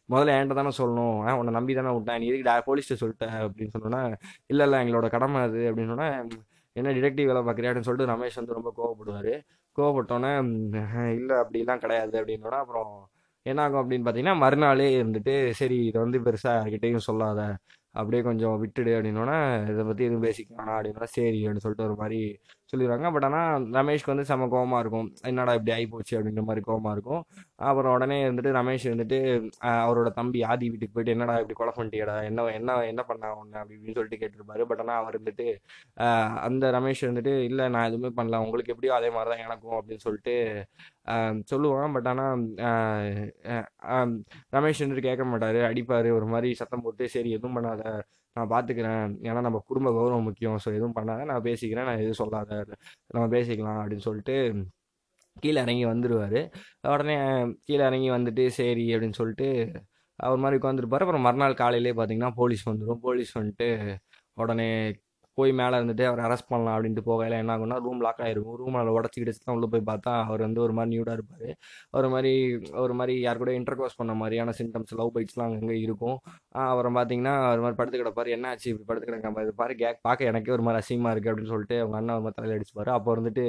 முதல்ல என்கிட்ட தானே சொல்லணும். ஆ, உன்னை நம்பி தானே விட்டேன். நீ இதுக்கு போலீஸ்ட்டு சொல்லிட்ட? அப்படின்னு சொன்னோன்னா இல்லை இல்லை எங்களோட கடமை அது. அப்படின்னு சொன்னா என்ன டிடெக்டிவ் வேலை பார்க்குறியா அப்படின்னு சொல்லிட்டு ரமேஷ் வந்து ரொம்ப கோவப்படுவார். கோவப்பட்டோன்னே இல்லை அப்படிலாம் கிடையாது. அப்படின்னோன்னா அப்புறம் என்ன ஆகும் அப்படின்னு பார்த்தீங்கன்னா மறுநாளே இருந்துட்டு சரி இதை வந்து பெருசாக யார்கிட்டையும் சொல்லாத. அப்படியே கொஞ்சம் விட்டுடு அப்படின்னோடனே இதை பற்றி எதுவும் பேசிக்க வேணாம் அப்படின்னா சரி அப்படின்னு சொல்லிட்டு ஒரு மாதிரி சொல்லிடுவாங்க. பட் ஆனால் ரமேஷ்க்கு வந்து செம கோவமாக இருக்கும். என்னடா இப்படி ஆகி போச்சு அப்படின்ற மாதிரி கோவமாக இருக்கும். அப்புறம் உடனே வந்துட்டு ரமேஷ் வந்துட்டு அவரோட தம்பி ஆதி வீட்டுக்கு போயிட்டு என்னடா இப்படி கொலை பண்ணிட்டியடா? என்ன என்ன என்ன பண்ணா ஒன்று அப்படி இப்படின்னு சொல்லிட்டு கேட்டிருப்பாரு. பட் ஆனால் அவர் வந்துட்டு அந்த ரமேஷ் வந்துட்டு இல்லை நான் எதுவுமே பண்ணல. உங்களுக்கு எப்படியோ அதே மாதிரி தான் எனக்கும் அப்படின்னு சொல்லிட்டு ஆஹ் சொல்லுவான். பட் ஆனால் ரமேஷ் வந்துட்டு கேட்க மாட்டாரு. அடிப்பாரு. ஒரு மாதிரி சத்தம் போட்டு சரி எதுவும் பண்ணாத. நான் பார்த்துக்கிறேன் ஏன்னா நம்ம குடும்ப கௌரவம் முக்கியம். ஸோ எதுவும் பண்ணாத நான் பேசிக்கிறேன். நான் எதுவும் சொல்லாத. நம்ம பேசிக்கலாம் அப்படின்னு சொல்லிட்டு கீழே இறங்கி வந்துடுவார் உடனே கீழே இறங்கி வந்துட்டு சரி அப்படின்னு சொல்லிட்டு அவர் மாதிரி உட்காந்துருப்பாரு அப்புறம் மறுநாள் காலையிலே பார்த்தீங்கன்னா போலீஸ் வந்துடும் போலீஸ் வந்துட்டு உடனே போய் மேலே இருந்துட்டு அவர் அரெஸ்ட் பண்ணலாம் அப்படின்ட்டு போகையில என்ன ஆகும்னா ரூம் லாக் ஆகிருக்கும் ரூம் அதில் உடச்சிக்கிட்டு தான் உள்ளே போய் பார்த்தா அவர் வந்து ஒரு மாதிரி நியூடாக இருப்பார். ஒரு மாதிரி ஒரு மாதிரி யார் கூட இன்டர்கோஸ் பண்ண மாதிரியான சிம்டம்ஸ் லவ் பைட்ஸ்லாம் அங்கங்கே இருக்கும். அப்புறம் பார்த்தீங்கன்னா ஒரு மாதிரி படுத்து கிடப்பாரு. என்ன ஆச்சு? இப்படி படுத்து கிடக்க இது பாரு கேக் பார்க்க எனக்கே ஒரு மாதிரி அசிங்கமாக இருக்குது அப்படின்னு சொல்லிட்டு அவங்க அண்ணன் ஒரு மாதிரி தலையில் அடிச்சுப்பாரு. அப்போ வந்துட்டு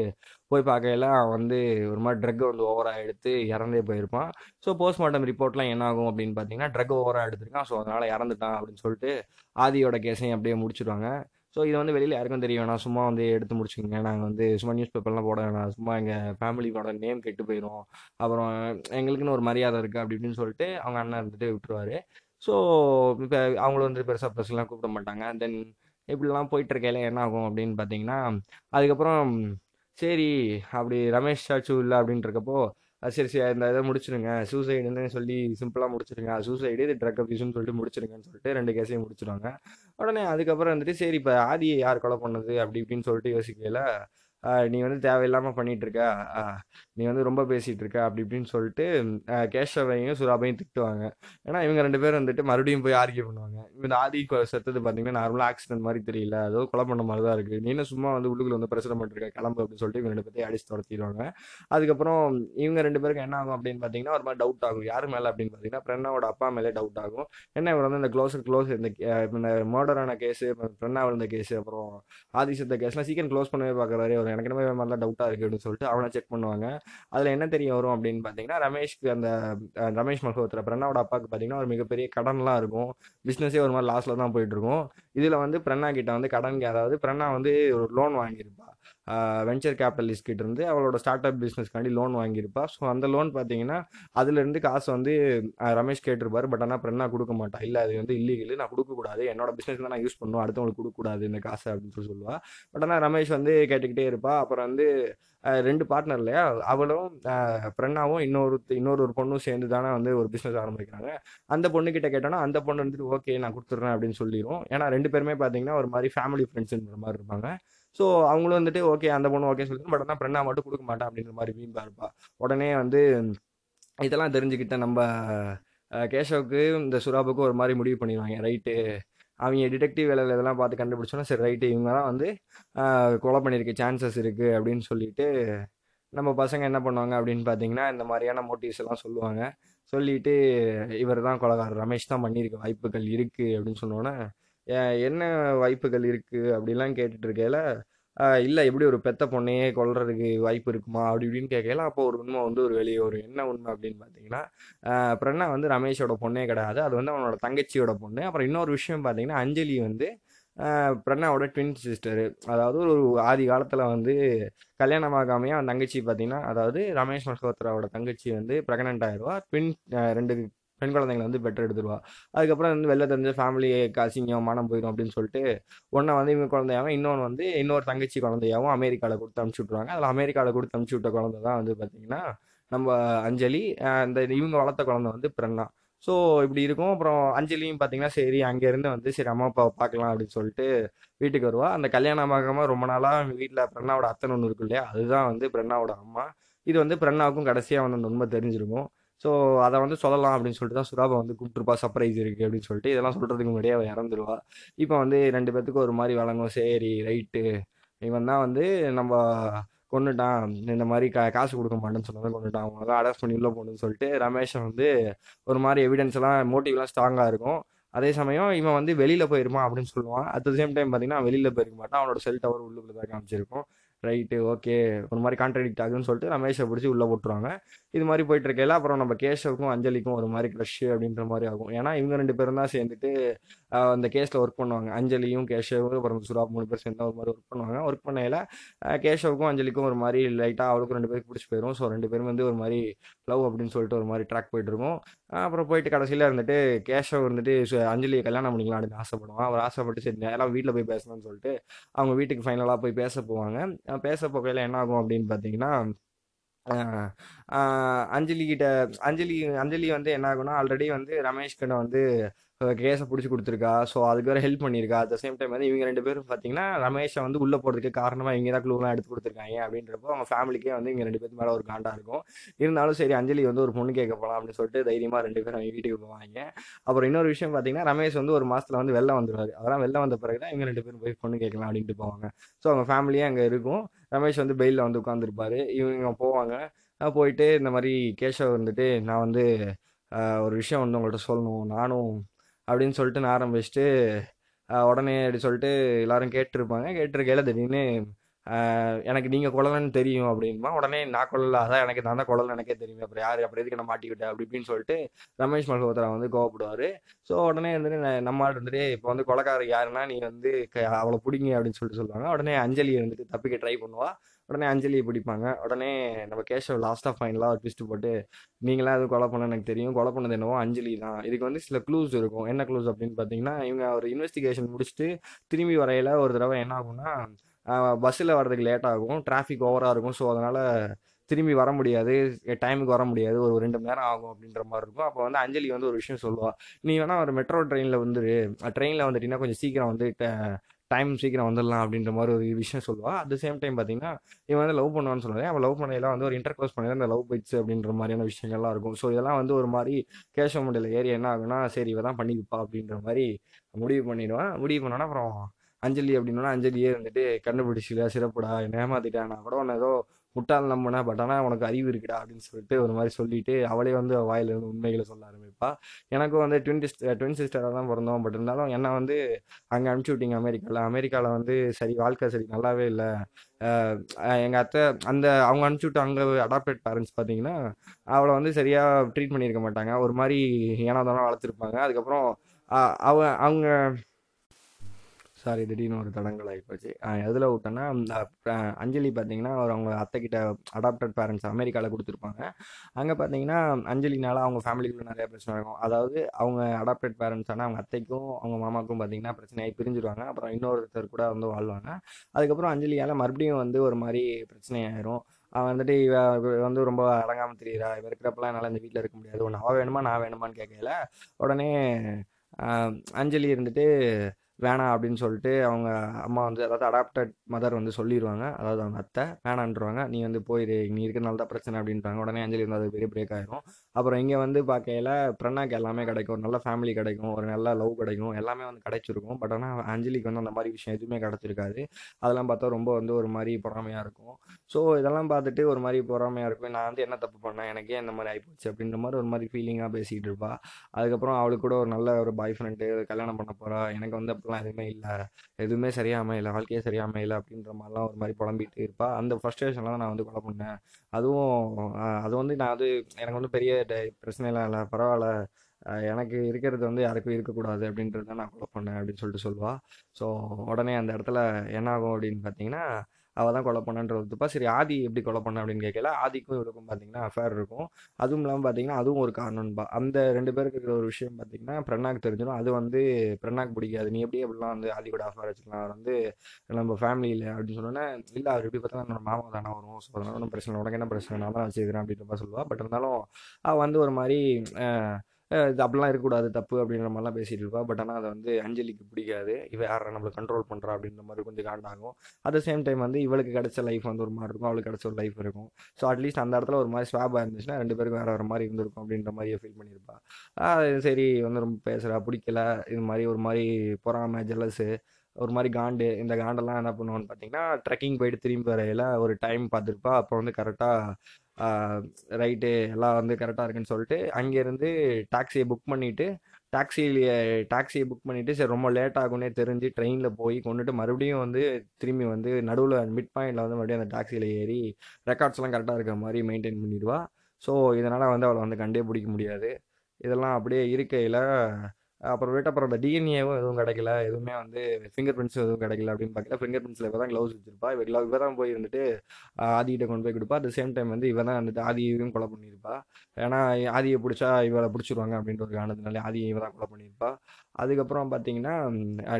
போய் பார்க்கையில வந்து ஒரு மாதிரி ட்ரக் வந்து ஓவராக எடுத்து இறந்தே போயிருப்பான். ஸோ போஸ்ட்மார்ட்டம் ரிப்போர்ட்லாம் என்ன ஆகும் அப்படின்னு பார்த்தீங்கன்னா ட்ரக் ஓவராக எடுத்திருக்கான். ஸோ அதனால் இறந்துட்டான் அப்படின்னு சொல்லிட்டு ஆதியோட கேஸையும் அப்படியே முடிச்சிடுவாங்க ஸோ இது வந்து வெளியில் யாருக்கும் தெரிய வேணாம். சும்மா வந்து எடுத்து முடிச்சுக்கோங்க. நாங்கள் வந்து சும்மா நியூஸ் பேப்பர்லாம் போட வேணாம். சும்மா எங்கள் ஃபேமிலியோட நேம் கெட்டு போயிடும் அப்புறம் எங்களுக்குன்னு ஒரு மரியாதை இருக்குது அப்படி இப்படின்னு சொல்லிட்டு அவங்க அண்ணன் இருந்துட்டு விட்டுருவாரு. ஸோ இப்போ அவங்களும் வந்து பெருசாக ப்ரெஸ்லாம் கூப்பிட மாட்டாங்க. தென் இப்படிலாம் போயிட்டுருக்கையில என்ன ஆகும் அப்படின்னு பார்த்தீங்கன்னா அதுக்கப்புறம் சரி அப்படி ரமேஷ் சாச்சு இல்லை அப்படின்றக்கப்போ அது சரி சரி இந்த இதை முடிச்சிருங்க. சூசைடுன்னு சொல்லி சிம்பிளாக முடிச்சிருங்க. சூசைடு இது ட்ரக் அபியூஸ்னு சொல்லிட்டு முடிச்சிருங்கன்னு சொல்லிட்டு ரெண்டு கேஸையும் முடிச்சிருவாங்க. உடனே அதுக்கப்புறம் வந்துட்டு சரி இப்போ ஆதியை யார் கொலை பண்ணது? அப்படி இப்படின்னு சொல்லிட்டு யோசிக்கையில நீ வந்து தேவையில்லாமல் பண்ணிகிட்ருக்க நீ வந்து ரொம்ப பேசிகிட்டு இருக்க அப்படி இப்படின்னு சொல்லிட்டு கேஷவையும் சுராபையும் திட்டுவாங்க. ஏன்னா இவங்க ரெண்டு பேரும் வந்துட்டு மறுபடியும் போய் ஆர்கியூ பண்ணுவாங்க. இந்த ஆதி செத்தது பார்த்தீங்கன்னா நார்மலாக ஆக்சிடென்ட் மாதிரி தெரியல. ஏதோ கொலை பண்ண மாதிரி தான் இருக்குது நீ என்ன சும்மா வந்து உள்ளுக்குள்ள வந்து பிரச்சனை பண்ணிருக்க கிளம்பு அப்படின்னு சொல்லிட்டு இவங்க ரெண்டு பேர்த்தையும் அடிச்சு துரத்திடுவாங்க. அதுக்கப்புறம் இவங்க ரெண்டு பேருக்கு என்ன ஆகும் அப்படின்னு பார்த்தீங்கன்னா ஒரு மாதிரி டவுட் ஆகும். யார் மேலே அப்படின்னு பார்த்தீங்கன்னா பிரண்ணாவோட அப்பா மேலே டவுட் ஆகும். என்ன இவர் வந்து இந்த க்ளோஸர் க்ளோஸ் இந்த மர்டரான கேஸு பிரண்ணா விழுந்த கேஸு அப்புறம் ஆதி செத்த கேஸ்லாம் சீக்கிரம் க்ளோஸ் பண்ணவே பார்க்குறாரு ஒரு எனக்கு என்ன மாதிரிலாம் டவுட்டாக இருக்குது அப்படின்னு சொல்லிட்டு அவனை செக் பண்ணுவாங்க. அதில் என்ன தெரிய வரும் அப்படின்னு பார்த்தீங்கன்னா ரமேஷ்க்கு அந்த ரமேஷ் மல்ஹோத்ரா பிரண்ணாவோட அப்பாவுக்கு பார்த்தீங்கன்னா ஒரு மிகப்பெரிய கடன்லாம் இருக்கும். பிஸ்னஸே ஒரு மாதிரி லாஸில் தான் போயிட்டு இருக்கும். இதில் வந்து பிரண்ணா கிட்ட வந்து கடன் அதாவது பிரண்ணா வந்து ஒரு லோன் வாங்கியிருப்பா. வெஞ்சர் கேபிட்டலிஸ்ட் கிட்ட இருந்து அவளோட ஸ்டார்ட் அப் பிஸ்னஸ்க்காண்டி லோன் வாங்கியிருப்பா. ஸோ அந்த லோன் பார்த்தீங்கன்னா அதுலேருந்து காசு வந்து ரமேஷ் கேட்டிருப்பாரு. பட் ஆனால் பிரண்ணா கொடுக்க மாட்டா. இல்லை அது வந்து இல்லீகல் நான் கொடுக்கக்கூடாது. என்னோட பிஸ்னஸ் தான் நான் யூஸ் பண்ணுவோம் அடுத்தவங்களுக்கு கொடுக்கக்கூடாது இந்த காசை அப்படின்னு சொல்லி சொல்லுவா. பட் ஆனால் ரமேஷ் வந்து கேட்டுக்கிட்டே இருப்பா. அப்புறம் வந்து ரெண்டு பார்ட்னர் இல்லையா? அவளும் பிரண்ணாவும் இன்னொரு இன்னொரு ஒரு பொண்ணும் சேர்ந்து தானே வந்து ஒரு பிஸ்னஸ் ஆரம்பிக்கிறாங்க. அந்த பொண்ணுக்கிட்ட கேட்டோன்னா அந்த பொண்ணு வந்துட்டு ஓகே நான் கொடுத்துட்றேன் அப்படின்னு சொல்லிடுவோம் ஏன்னா ரெண்டு பேருமே பார்த்தீங்கன்னா ஒரு மாதிரி ஃபேமிலி ஃப்ரெண்ட்ஸுன்ற மாதிரி இருப்பாங்க. ஸோ அவங்களும் வந்துட்டு ஓகே அந்த பொண்ணு ஓகே சொல்லிட்டு பட் ஆனால் பிரண்ணா மட்டும் கொடுக்க மாட்டேன் அப்படிங்கிற மாதிரி வீம்பா இருப்பா உடனே வந்து இதெல்லாம் தெரிஞ்சுக்கிட்ட நம்ம கேஷவுக்கு இந்த சுறாபுக்கும் ஒரு மாதிரி முடிவு பண்ணிடுவாங்க. ரைட்டு அவங்க டிடெக்டிவ் வேலையில் இதெல்லாம் பார்த்து கண்டுபிடிச்சோன்னா சரி ரைட்டு இவங்க தான் வந்து கொலை பண்ணியிருக்க சான்சஸ் இருக்குது அப்படின்னு சொல்லிட்டு நம்ம பசங்க என்ன பண்ணுவாங்க அப்படின்னு பார்த்தீங்கன்னா இந்த மாதிரியான மோட்டிவ்ஸ் எல்லாம் சொல்லுவாங்க. சொல்லிட்டு இவர் தான் கொலகாரர். ரமேஷ் தான் பண்ணியிருக்க வாய்ப்புகள் இருக்குது அப்படின்னு சொன்னோன்னே என்ன வாய்ப்புகள் இருக்குது அப்படிலாம் கேட்டுட்ருக்கையில இல்லை எப்படி ஒரு பெத்த பொண்ணையே கொல்றதுக்கு வாய்ப்பு இருக்குமா? அப்படி இப்படின்னு கேட்கல அப்போ ஒரு உண்மை வந்து ஒரு வெளியே ஒரு என்ன உண்மை அப்படின்னு பார்த்தீங்கன்னா பிரண்ணா வந்து ரமேஷோட பொண்ணே கிடையாது. அது வந்து அவனோட தங்கச்சியோட பொண்ணு. அப்புறம் இன்னொரு விஷயம் பார்த்தீங்கன்னா அஞ்சலி வந்து பிரண்ணாவோட ட்வின் சிஸ்டரு அதாவது ஒரு ஆதி காலத்தில் வந்து கல்யாணமாகாமையே அவன் தங்கச்சி பார்த்தீங்கன்னா அதாவது ரமேஷ் மல்ஹோத்ராவோட தங்கச்சி வந்து ப்ரெக்னென்ட் ஆயிடுவா. ட்வின் ரெண்டு பெண் குழந்தைங்களை வந்து பெற்று எடுத்துருவா. அதுக்கப்புறம் வந்து வெளில தெரிஞ்ச ஃபேமிலி காசிங்கம் மானம் போயிடும் அப்படின்னு சொல்லிட்டு ஒன்றை வந்து இவங்க குழந்தையாவும் இன்னொன்று வந்து இன்னொரு தங்கச்சி குழந்தையாகவும் அமெரிக்காவில் கொடுத்து அனுப்பிச்சி விட்ருவாங்க அதில் அமெரிக்காவில் கொடுத்து அனுப்பிச்சி விட்ட குழந்தை தான் வந்து பார்த்தீங்கன்னா நம்ம அஞ்சலி அந்த இவங்க வளர்த்த குழந்தை வந்து பிரண்ணா ஸோ இப்படி இருக்கும். அப்புறம் அஞ்சலியும் பார்த்தீங்கன்னா சரி அங்கேருந்து வந்து சரி அம்மா அப்பாவை பார்க்கலாம் அப்படின்னு சொல்லிட்டு வீட்டுக்கு வருவா. அந்த கல்யாணம் ஆகாம ரொம்ப நாளாக வீட்டில் பிரண்ணாவோட அத்தனை ஒன்று இருக்கு இல்லையா அதுதான் வந்து பிரண்ணாவோட அம்மா. இது வந்து பிரண்ணாவுக்கும் கடைசியாக வந்து அந்த உண்மை தெரிஞ்சிருக்கும். ஸோ அதை வந்து சொல்லலாம் அப்படின்னு சொல்லிட்டு தான் சுராபா வந்து கூப்பிட்டுருப்பா. சர்ப்ரைஸ் இருக்குது அப்படின்னு சொல்லிட்டு. இதெல்லாம் சொல்கிறதுக்கு முன்னாடியே அவள் இறந்துருவா. இப்போ வந்து ரெண்டு பேர்த்துக்கு ஒரு மாதிரி வழங்கும். சரி ரைட்டு இவன் தான் வந்து நம்ம கொண்டுட்டான் இந்த மாதிரி கா காசு கொடுக்க மாட்டேன்னு சொன்னதை கொண்டுட்டான் அவங்க தான் அரெஸ்ட் பண்ணி உள்ள போகணும்னு சொல்லிட்டு ரமேஷை வந்து ஒரு மாதிரி எவிடன்ஸ் எல்லாம் மோட்டிவ்லாம் ஸ்ட்ராங்காக இருக்கும். அதே சமயம் இவன் வந்து வெளியில் போயிருமா அப்படின்னு சொல்லுவான். அட் த சேம் டைம் பார்த்தீங்கன்னா வெளியில் போயிருக்க மாட்டான். அவனோட செல் டவர் உள்ளுக்குள்ள தான் காமிச்சிருக்கும். ரைட்டு ஓகே ஒரு மாதிரி கான்ட்ரடிக்ட் ஆகுதுன்னு சொல்லிட்டு ரமேஷை பிடிச்சி உள்ளே போட்டுருவாங்க. இது மாதிரி போயிட்டு இருக்கையில அப்புறம் நம்ம கேஷவுக்கும் அஞ்சலிக்கும் ஒரு மாதிரி க்ரஷ் அப்படின்ற மாதிரி ஆகும். ஏன்னா இவங்க ரெண்டு பேரும் தான் சேர்ந்துட்டு அந்த கேஸில் ஒர்க் பண்ணுவாங்க. அஞ்சலியும் கேஷவும் அப்புறம் சுரா மூணு பேர் சேர்ந்து ஒரு மாதிரி ஒர்க் பண்ணுவாங்க. ஒர்க் பண்ணையில் கேஷவுக்கும் அஞ்சலிக்கும் ஒரு மாதிரி லைட்டாக அவளுக்கும் ரெண்டு பேருக்கு பிடிச்சி போயிடும் ஸோ ரெண்டு பேரும் வந்து ஒரு மாதிரி லவ் அப்படின்னு சொல்லிட்டு ஒரு மாதிரி ட்ராக் போயிட்டு இருக்கும். அப்புறம் போயிட்டு கடைசியில் இருந்துட்டு கேஷவ் இருந்துட்டு சு- அஞ்சலியை கல்யாணம் பண்ணிக்கலாம் அப்படின்னு ஆசைப்படுவான். அவர் ஆசைப்பட்டு சரி நேராக வீட்டில் போய் பேசணும்னு சொல்லிட்டு அவங்க வீட்டுக்கு ஃபைனலாக போய் பேச போவாங்க. பேச போகையில் என்ன ஆகும் அப்படின்னு பார்த்தீங்கன்னா ஆஹ் அஞ்சலி கிட்ட அஞ்சலி அஞ்சலி வந்து என்ன ஆகும்னா ஆல்ரெடி வந்து ரமேஷ் கிட்ட வந்து கேஸை பிடிச்சி கொடுத்துருக்கா. ஸோ அதுக்கு வேற ஹெல்ப் பண்ணியிருக்கா. அட் சேம் டைம் வந்து இவங்க ரெண்டு பேரும் பார்த்தீங்கன்னா ரமேஷை வந்து உள்ளே போகிறதுக்கு காரணமாக இவங்க தான் க்ளூலாம் எடுத்து கொடுத்துருக்காங்க அப்படின்றப்போ அவங்க ஃபேமிலிக்கே வந்து இவங்க ரெண்டு பேருக்கு மேலே ஒரு காண்டா இருக்கும். இருந்தாலும் சரி அஞ்சலி வந்து ஒரு பொண்ணு கேட்க போகலாம் அப்படின்னு சொல்லிட்டு தைரியமாக ரெண்டு பேரும் அவங்க வீட்டுக்கு போவாங்க. அப்புறம் இன்னொரு விஷயம் பார்த்தீங்கன்னா ரமேஷ் வந்து ஒரு மாசத்துல வந்து வெளில வந்துருவாரு. அதெல்லாம் வெளில வந்த பிறகு தான் இவங்க ரெண்டு பேரும் போய் பொண்ணு கேட்கலாம் அப்படின்ட்டு போவாங்க. ஸோ அவங்க ஃபேமிலியே அங்கே இருக்கும். ரமேஷ் வந்து பெயிலில் வந்து உட்காந்துருப்பாரு இவங்க போவாங்க. போயிட்டு இந்த மாதிரி கேஷவ் வந்துட்டு நான் வந்து ஒரு விஷயம் வந்து உங்கள்கிட்ட சொல்லணும். நானும் அப்படின்னு சொல்லிட்டு நான் ஆரம்பிச்சுட்டு உடனே அப்படி சொல்லிட்டு எல்லாரும் கேட்டிருப்பாங்க. கேட்டிருக்கையில திடீர்னு எனக்கு நீங்கள் குழந்தைன்னு தெரியும் அப்படின்பா. உடனே நான் கொள்ளல அதான் எனக்கு நான் தான் குழந்தை எனக்கே தெரியும். அப்புறம் யார் அப்புறம் எதுக்கு நான் மாட்டிக்கிட்டேன் அப்படி இப்படின்னு சொல்லிட்டு ரமேஷ் மல்ஹோத்ரா வந்து கோவப்படுவார். ஸோ உடனே வந்துட்டு ந- நம்ம இருந்துட்டு இப்போ வந்து கொலக்காரர் யாருன்னா நீ வந்து அவளை பிடிங்க அப்படின்னு சொல்லிட்டு சொல்லுவாங்க. உடனே அஞ்சலி வந்துட்டு தப்பிக்க ட்ரை பண்ணுவா. உடனே அஞ்சலியை பிடிப்பாங்க. உடனே நம்ம கேஷவ் லாஸ்ட் ஆஃப் ஃபைனலாக ஒரு ட்விஸ்ட் போட்டு நீங்களாம் எதுவும் கொலை பண்ண எனக்கு தெரியும். கொலை பண்ணது என்னவோ அஞ்சலி தான். இதுக்கு வந்து சில க்ளூஸ் இருக்கும். என்ன க்ளூஸ் அப்படின்னு பார்த்தீங்கன்னா இவங்க ஒரு இன்வெஸ்டிகேஷன் முடிச்சுட்டு திரும்பி வரையில ஒரு தடவை என்ன ஆகும்னா பஸ்ஸில் வர்றதுக்கு லேட் ஆகும். டிராஃபிக் ஓவராக இருக்கும். ஸோ அதனால் திரும்பி வர முடியாது. டைமுக்கு வர முடியாது. ஒரு ரெண்டு மணி நேரம் ஆகும் அப்படின்ற மாதிரி இருக்கும். அப்போ வந்து அஞ்சலி வந்து ஒரு விஷயம் சொல்லுவாள் நீ வேணால் ஒரு மெட்ரோ ட்ரெயினில் வந்துரு. ட்ரெயினில் வந்துட்டீங்கன்னா கொஞ்சம் சீக்கிரம் வந்து டைம் சீக்கிரம் வந்துடலாம் அப்படின்ற மாதிரி ஒரு விஷயம் சொல்லுவாள் அட் த சேம் டைம் பார்த்தீங்கன்னா இவன் வந்து லவ் பண்ணுவான்னு சொல்லுவேன். அவன் லவ் பண்ணையில வந்து ஒரு இன்டர் க்ளோஸ் பண்ணி அந்த லவ் பைட்ஸ் அப்படின்ற மாதிரியான விஷயங்கள்லாம் இருக்கும். ஸோ இதெல்லாம் வந்து ஒரு மாதிரி கேஷவ் மண்டல ஏறி என்ன ஆகுனா சரி இவ தான் பண்ணிருப்பா அப்படின்ற மாதிரி முடிவு பண்ணிடுவான் முடிவு பண்ணோன்னா அப்புறம் அஞ்சலி அப்படின்னா அஞ்சலியே இருந்துட்டு கண்டுபிடிச்சில சிறப்புடா என்ன ஏமாத்திட்டா நான் கூட உன்னை ஏதோ முட்டாள் நம்பினா பட் ஆனால் உனக்கு அறிவு இருக்குடா அப்படின்னு சொல்லிட்டு ஒரு மாதிரி சொல்லிட்டு அவளே வந்து வாயிலிருந்து உண்மைகளை சொல்ல ஆரம்பிப்பா. எனக்கும் வந்து ட்வின் ட்வின் சிஸ்டராக தான் பிறந்தோம் பட் இருந்தாலும் என்னை வந்து அங்கே அனுப்பிச்சி விட்டீங்க அமெரிக்காவில் அமெரிக்காவில் வந்து சரி வாழ்க்கை சரி நல்லாவே இல்லை. எங்கள் அத்தை அந்த அவங்க அனுப்பிச்சி விட்டு அங்கே அடாப்டட் பேரண்ட்ஸ் பார்த்தீங்கன்னா அவளை வந்து சரியாக ட்ரீட் பண்ணியிருக்க மாட்டாங்க. ஒரு மாதிரி ஏனாதானோ வளர்த்துருப்பாங்க. அதுக்கப்புறம் அவ அவங்க சாரி திடீர்னு ஒரு தடங்கள் ஆகிப்போச்சு எதில் விட்டேன்னா அந்த, அஞ்சலி பார்த்தீங்கன்னா அவர் அவங்க அத்தைக்கிட்ட அடாப்டட் பேரண்ட்ஸ் அமெரிக்காவில் கொடுத்துருப்பாங்க. அங்கே பார்த்தீங்கன்னா அஞ்சலினால அவங்க ஃபேமிலிக்குள்ள நிறையா பிரச்சனை இருக்கும் அதாவது அவங்க அடாப்டட் பேரண்ட்ஸ் ஆனால் அவங்க அத்தைக்கும் அவங்க மாமாக்கும் பார்த்தீங்கன்னா பிரச்சனையாகி பிரிஞ்சிருவாங்க. அப்புறம் இன்னொருத்தர் கூட வந்து வாழ்வாங்க. அதுக்கப்புறம் அஞ்சலியால் மறுபடியும் வந்து ஒரு மாதிரி பிரச்சனையாயிரும். அவன் வந்துட்டு இவ வந்து ரொம்ப அடங்காமல் தெரியுறா. இவ இருக்கிறப்பெல்லாம் என்னால் இந்த வீட்டில் இருக்க முடியாது. ஒன்று அவள் வேணுமா நான் வேணுமான்னு கேட்கல உடனே அஞ்சலி இருந்துட்டு வேணாம் அப்படின்னு சொல்லிட்டு அவங்க அம்மா வந்து அதாவது அடாப்டட் மதர் வந்து சொல்லிடுவாங்க அதாவது அவங்க அத்தை வேணான்றவாங்க. நீ வந்து போயிரு நீ இருக்கிறனால தான் பிரச்சனை அப்படின்றாங்க. உடனே அஞ்சலி வந்து அது பெரிய பிரேக் ஆயிரும். அப்புறம் இங்கே வந்து பார்க்கையில பிரண்ணாக்கு எல்லாமே கிடைக்கும். ஒரு நல்ல ஃபேமிலி கிடைக்கும். ஒரு நல்ல லவ் கிடைக்கும். எல்லாமே வந்து கிடைச்சிருக்கும். பட் ஆனால் அஞ்சலிக்கு வந்து அந்த மாதிரி விஷயம் எதுவுமே கிடச்சிருக்காது. அதெல்லாம் பார்த்தா ரொம்ப வந்து ஒரு மாதிரி பொறாமையாக இருக்கும். ஸோ இதெல்லாம் பார்த்துட்டு ஒரு மாதிரி பொறாமையாக இருக்கும். நான் வந்து என்ன தப்பு பண்ணேன்? எனக்கே இந்த மாதிரி ஆகிப்போச்சு அப்படின்ற மாதிரி ஒரு மாதிரி ஃபீலிங்காக பேசிகிட்டு இருப்பா. அதுக்கப்புறம் அவளுக்கு கூட ஒரு நல்ல ஒரு பாய் ஃப்ரெண்டு கல்யாணம் பண்ண போகிறா எனக்கு வந்து அப்படிலாம் எதுவுமே இல்லை. எதுவுமே சரியா அமையலை வாழ்க்கையே சரியாக அமையலை அப்படின்ற மாதிரிலாம் ஒரு மாதிரி புலம்பிட்டு இருப்பா. அந்த ஃபர்ஸ்ட்ரேஷன்லாம் நான் வந்து கொலை பண்ணேன். அதுவும் அது வந்து நான் வந்து எனக்கு வந்து பெரிய பிரச்சனை எல்லாம் இல்லை பரவாயில்ல. எனக்கு இருக்கிறது வந்து யாருக்கும் இருக்கக்கூடாது அப்படின்றத நான் ஃபாலோ பண்ணேன் அப்படின்னு சொல்லிட்டு சொல்லுவா. ஸோ உடனே அந்த இடத்துல என்ன ஆகும் அப்படின்னு பார்த்தீங்கன்னா அவள் தான் கொலை பண்ணன்ற சரி ஆதி எப்படி கொலை பண்ண அப்படின்னு கேட்கல. ஆதிக்கும் இவருக்கும் பார்த்தீங்கன்னா அஃபேர் இருக்கும். அதுவும் இல்லாமல் பார்த்தீங்கன்னா அதுவும் ஒரு காரணம்பா அந்த ரெண்டு பேருக்கு இருக்கிற ஒரு விஷயம் பார்த்தீங்கன்னா பிரண்ணாக்கு தெரிஞ்சிடும் அது வந்து பிரண்ணாக்கு பிடிக்காது. நீ எப்படி எப்படிலாம் வந்து ஆதி கூட அஃபேர் வச்சுக்கலாம். அவர் வந்து நம்ம ஃபேமிலியில் அப்படின்னு சொன்னோன்னே இல்லை அவர் எப்படி பார்த்தா என்னோட மாமா தானே வரும். ஸோ அதனால ஒன்றும் பிரச்சனை இல்லை. உனக்கு என்ன பிரச்சனை நான் தான் வச்சுக்கிறேன் அப்படின்ற மாதிரி சொல்லுவா. பட் இருந்தாலும் அவள் வந்து ஒரு மாதிரி இது அப்படிலாம் இருக்கக்கூடாது தப்பு அப்படின்ற மாதிரிலாம் பேசிட்டு இருப்பா பட் ஆனால் அதை வந்து அஞ்சலிக்கு பிடிக்காது. இவ யாரை நம்மளை கண்ட்ரோல் பண்ணுறா அப்படின்ற மாதிரி கொஞ்சம் காண்டாகும் அட் த சேம் டைம் வந்து இவளுக்கு கிடைச்ச லைஃப் வந்து ஒரு மாதிரி இருக்கும். அவளுக்கு கிடைச்ச ஒரு லைஃப் இருக்கும். ஸோ அட்லீஸ்ட் அந்த இடத்துல ஒரு மாதிரி ஸ்வாபாக இருந்துச்சுன்னா ரெண்டு பேருக்கும் வேறு வேறு மாதிரி இருந்திருக்கும் அப்படின்ற மாதிரியே ஃபீல் பண்ணியிருப்பா. அது சரி வந்து ரொம்ப பேசுகிறா பிடிக்கல. இது மாதிரி ஒரு மாதிரி பொறாமை ஜெலஸு ஒரு மாதிரி காண்டு. இந்த காண்டெல்லாம் என்ன பண்ணுவோன்னு பார்த்தீங்கன்னா ட்ரெக்கிங் போயிட்டு திரும்பி வரையில ஒரு டைம் பார்த்துருப்பா. அப்போ வந்து கரெக்டாக ரைட்டு. எல்லாம் வந்து கரெக்டாக இருக்குன்னு சொல்லிட்டு அங்கேருந்து டாக்ஸியை புக் பண்ணிவிட்டு டாக்ஸிலேயே டாக்ஸியை புக் பண்ணிவிட்டு சரி ரொம்ப லேட் ஆகும்னே தெரிஞ்சு ட்ரெயினில் போய் கொண்டுட்டு மறுபடியும் வந்து திரும்பி வந்து நடுவில் மிட் பாயிண்டில் வந்து மறுபடியும் அந்த டாக்ஸியில் ஏறி ரெக்கார்ட்ஸ்லாம் கரெக்டாக இருக்கிற மாதிரி மெயின்டைன் பண்ணிடுவா. ஸோ இதனால் வந்து அவளை வந்து கண்டே பிடிக்க முடியாது. இதெல்லாம் அப்படியே இருக்கையில் அப்புறமேட்டு அப்புறம் அந்த டிஎன்ஏவும் எதுவும் கிடைக்கல. எதுவுமே வந்து ஃபிங்கர் பிரிண்ட்ஸும் எதுவும் கிடைக்கல அப்படின்னு பார்க்கல. ஃபிங்கர் பிரிண்ட்ஸில் இவ தான் க்ளவுஸ் வச்சிருப்பா. இவ க்ளவ் இவ தான் போய் இருந்துட்டு ஆதிகிட்ட கொண்டு போய் கொடுப்பா. அட் சேம் டைம் வந்து இவ தான் வந்துட்டு ஆதியையும் கொலை பண்ணியிருப்பா. ஏன்னா ஆதியை பிடிச்சா இவளை பிடிச்சிருவாங்க அப்படின்ற ஒரு காரணத்தினால ஆதியை இவ தான் கொலை பண்ணியிருப்பா. அதுக்கப்புறம் பார்த்தீங்கன்னா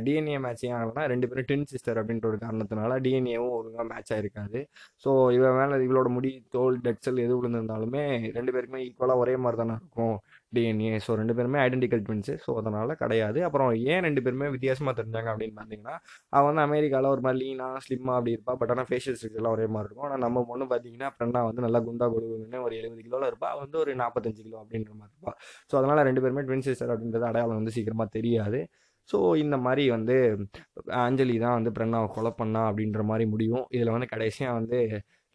டிஎன்ஏ மேட்ச் ஏன் ஆகலைன்னா ரெண்டு பேரும் டின் சிஸ்டர் அப்படின்ற ஒரு காரணத்தினால டிஎன்ஏவும் ஒழுங்காக மேட்ச் ஆகிருக்காது ஸோ இவன் மேலே இவளோட முடி தோல் டெக்சல் எது விழுந்திருந்தாலுமே ரெண்டு பேருக்குமே ஈக்குவலாக ஒரே மாதிரி தானே இருக்கும். டிஎன்ஏ ஸோ ரெண்டு பேருமே ஐடென்டிக்கல் ட்வின்ஸு ஸோ அதனால் கிடையாது. அப்புறம் ஏன் ரெண்டு பேருமே வித்தியாசமாக தெரிஞ்சாங்க அப்படின்னு பார்த்தீங்கன்னா அவன் வந்து அமெரிக்காவில் ஒரு மாதிரி லீனாக ஸ்லிம்மாக அப்படி இருப்பா. பட் ஆனால் ஃபேஷியல் ஸ்ட்ரக்சர்லாம் ஒரே மாதிரி இருக்கும். ஆனால் நம்ம பொண்ணு பார்த்தீங்கன்னா ஃப்ரெண்டாக வந்து நல்லா குண்டா கொடுக்குன்னு ஒரு எழுபது கிலோவில் இருப்பா. வந்து ஒரு நாற்பத்தஞ்சு கிலோ அப்படின்ற மாதிரி இருப்பா. ஸோ அதனால் ரெண்டு பேருமே ட்வின் சிஸ்டர் அப்படின்றது அடையாளம் வந்து சீக்கிரமாக தெரியாது. ஸோ இந்த மாதிரி வந்து அஞ்சலி தான் வந்து பிரண்ணாவை கொலை பண்ணா அப்படின்ற மாதிரி முடியும். இதில் வந்து கடைசியாக வந்து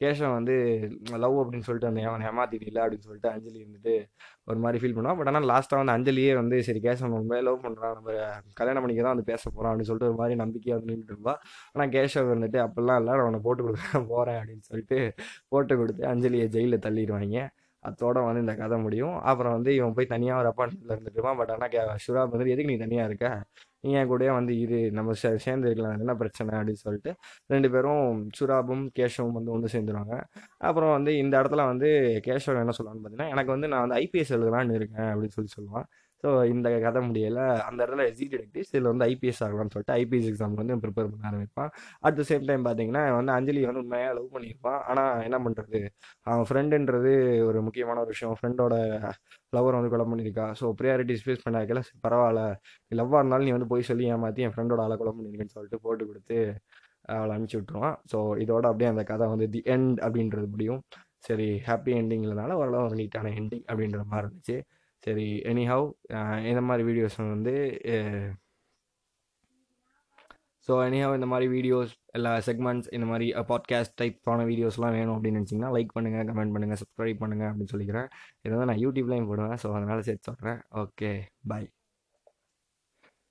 கேஷவன் வந்து லவ் அப்படின்னு சொல்லிட்டு அந்த அவன் ஏமாத்திட்டில அப்படின்னு சொல்லிட்டு அஞ்சலி இருந்துட்டு ஒரு மாதிரி ஃபீல் பண்ணுவான். பட் ஆனால் லாஸ்ட்டாக வந்து அஞ்சலியே வந்து சரி கேஷவன் ரொம்ப லவ் பண்ணுறான் நம்ம கல்யாணம் பண்ணிக்க தான் வந்து பேச போகிறான் அப்படின்னு சொல்லிட்டு ஒரு மாதிரி நம்பிக்கையாக வந்து நின்றுட்டு இருப்பா. ஆனால் கேஷவ் வந்துட்டு அப்பெல்லாம் இல்லை நான் உன்னை போட்டு கொடுக்க போகிறேன் அப்படின்னு சொல்லிட்டு போட்டு கொடுத்து அஞ்சலியை ஜெயிலில் தள்ளிடுவாங்க அதோட வந்து இந்த கதை முடியும். அப்புறம் வந்து இவன் போய் தனியாக ஒரு அப்பார்ட்மெண்ட்டில் இருந்துட்டு இருப்பான். பட் ஆனால் கே ஷுரா வந்து எதுக்கு நீ தனியாக இருக்க? நீ என் கூடயே வந்து இரு. நம்ம சே சேர்ந்து இருக்கலாம். என்ன பிரச்சனை அப்படின்னு சொல்லிட்டு ரெண்டு பேரும் சுராபும் கேஷவும் வந்து ஒன்று சேர்ந்துருவாங்க. அப்புறம் வந்து இந்த இடத்துல வந்து கேஷவ் என்ன சொல்லுவான்னு பார்த்தீங்கன்னா எனக்கு வந்து நான் வந்து ஐபிஎஸ் எழுதலான்னு இருக்கேன் அப்படின்னு சொல்லி சொல்லுவான். ஸோ இந்த கதை முடியலை. அந்த இடத்துல ஜி டிடெக்டிவ்ஸ் இதில் வந்து ஐபிஎஸ் ஆகலாம்னு சொல்லிட்டு ஐபிஎஸ் எக்ஸாம் வந்து ப்ரிப்பேர் பண்ண ஆரம்பிப்பான். அட் த சேம் டைம் பார்த்தீங்கன்னா வந்து அஞ்சலி வந்து உண்மையாக லவ் பண்ணியிருப்பான். ஆனால் என்ன பண்ணுறது அவன் ஃப்ரெண்டுன்றது ஒரு முக்கியமான ஒரு விஷயம். ஃப்ரெண்டோட லவ்வர் வந்து கொலை பண்ணியிருக்கா. ஸோ ப்ரியாரிட்டிஸ் ஃபேஸ் பண்ண வைக்கல. சரி, பரவாயில்ல. நீ லவ்வாக இருந்தாலும் நீ வந்து போய் சொல்லி ஏமாற்றி என் ஃப்ரெண்டோட ஆளை கொலை பண்ணியிருக்கேன்னு சொல்லிட்டு போட்டு கொடுத்து அவளை அனுப்பிச்சி விட்ருவான் ஸோ இதோட அப்படியே அந்த கதை வந்து தி எண்ட் அப்படின்றது முடியும். சரி ஹாப்பி என்டிங்கிறதுனால ஓரளவு ஒரு நீட்டான எண்டிங் அப்படின்ற மாதிரி இருந்துச்சு. சரி எனிஹவ் இந்த மாதிரி வீடியோஸ் வந்து ஸோ எனிஹவ் இந்த மாதிரி வீடியோஸ் எல்லா செக்மெண்ட்ஸ் இந்த மாதிரி பாட்காஸ்ட் டைப்பான வீடியோஸ்லாம் வேணும் அப்படின்னு நினச்சிங்கன்னா லைக் பண்ணுங்கள் கமெண்ட் பண்ணுங்கள் சப்ஸ்கிரைப் பண்ணுங்கள் அப்படின்னு சொல்லிக்கிறேன். இதை வந்து நான் யூடியூப்லேயும் போடுவேன் ஸோ அதனால் சேர்த்து சொல்கிறேன் ஓகே பை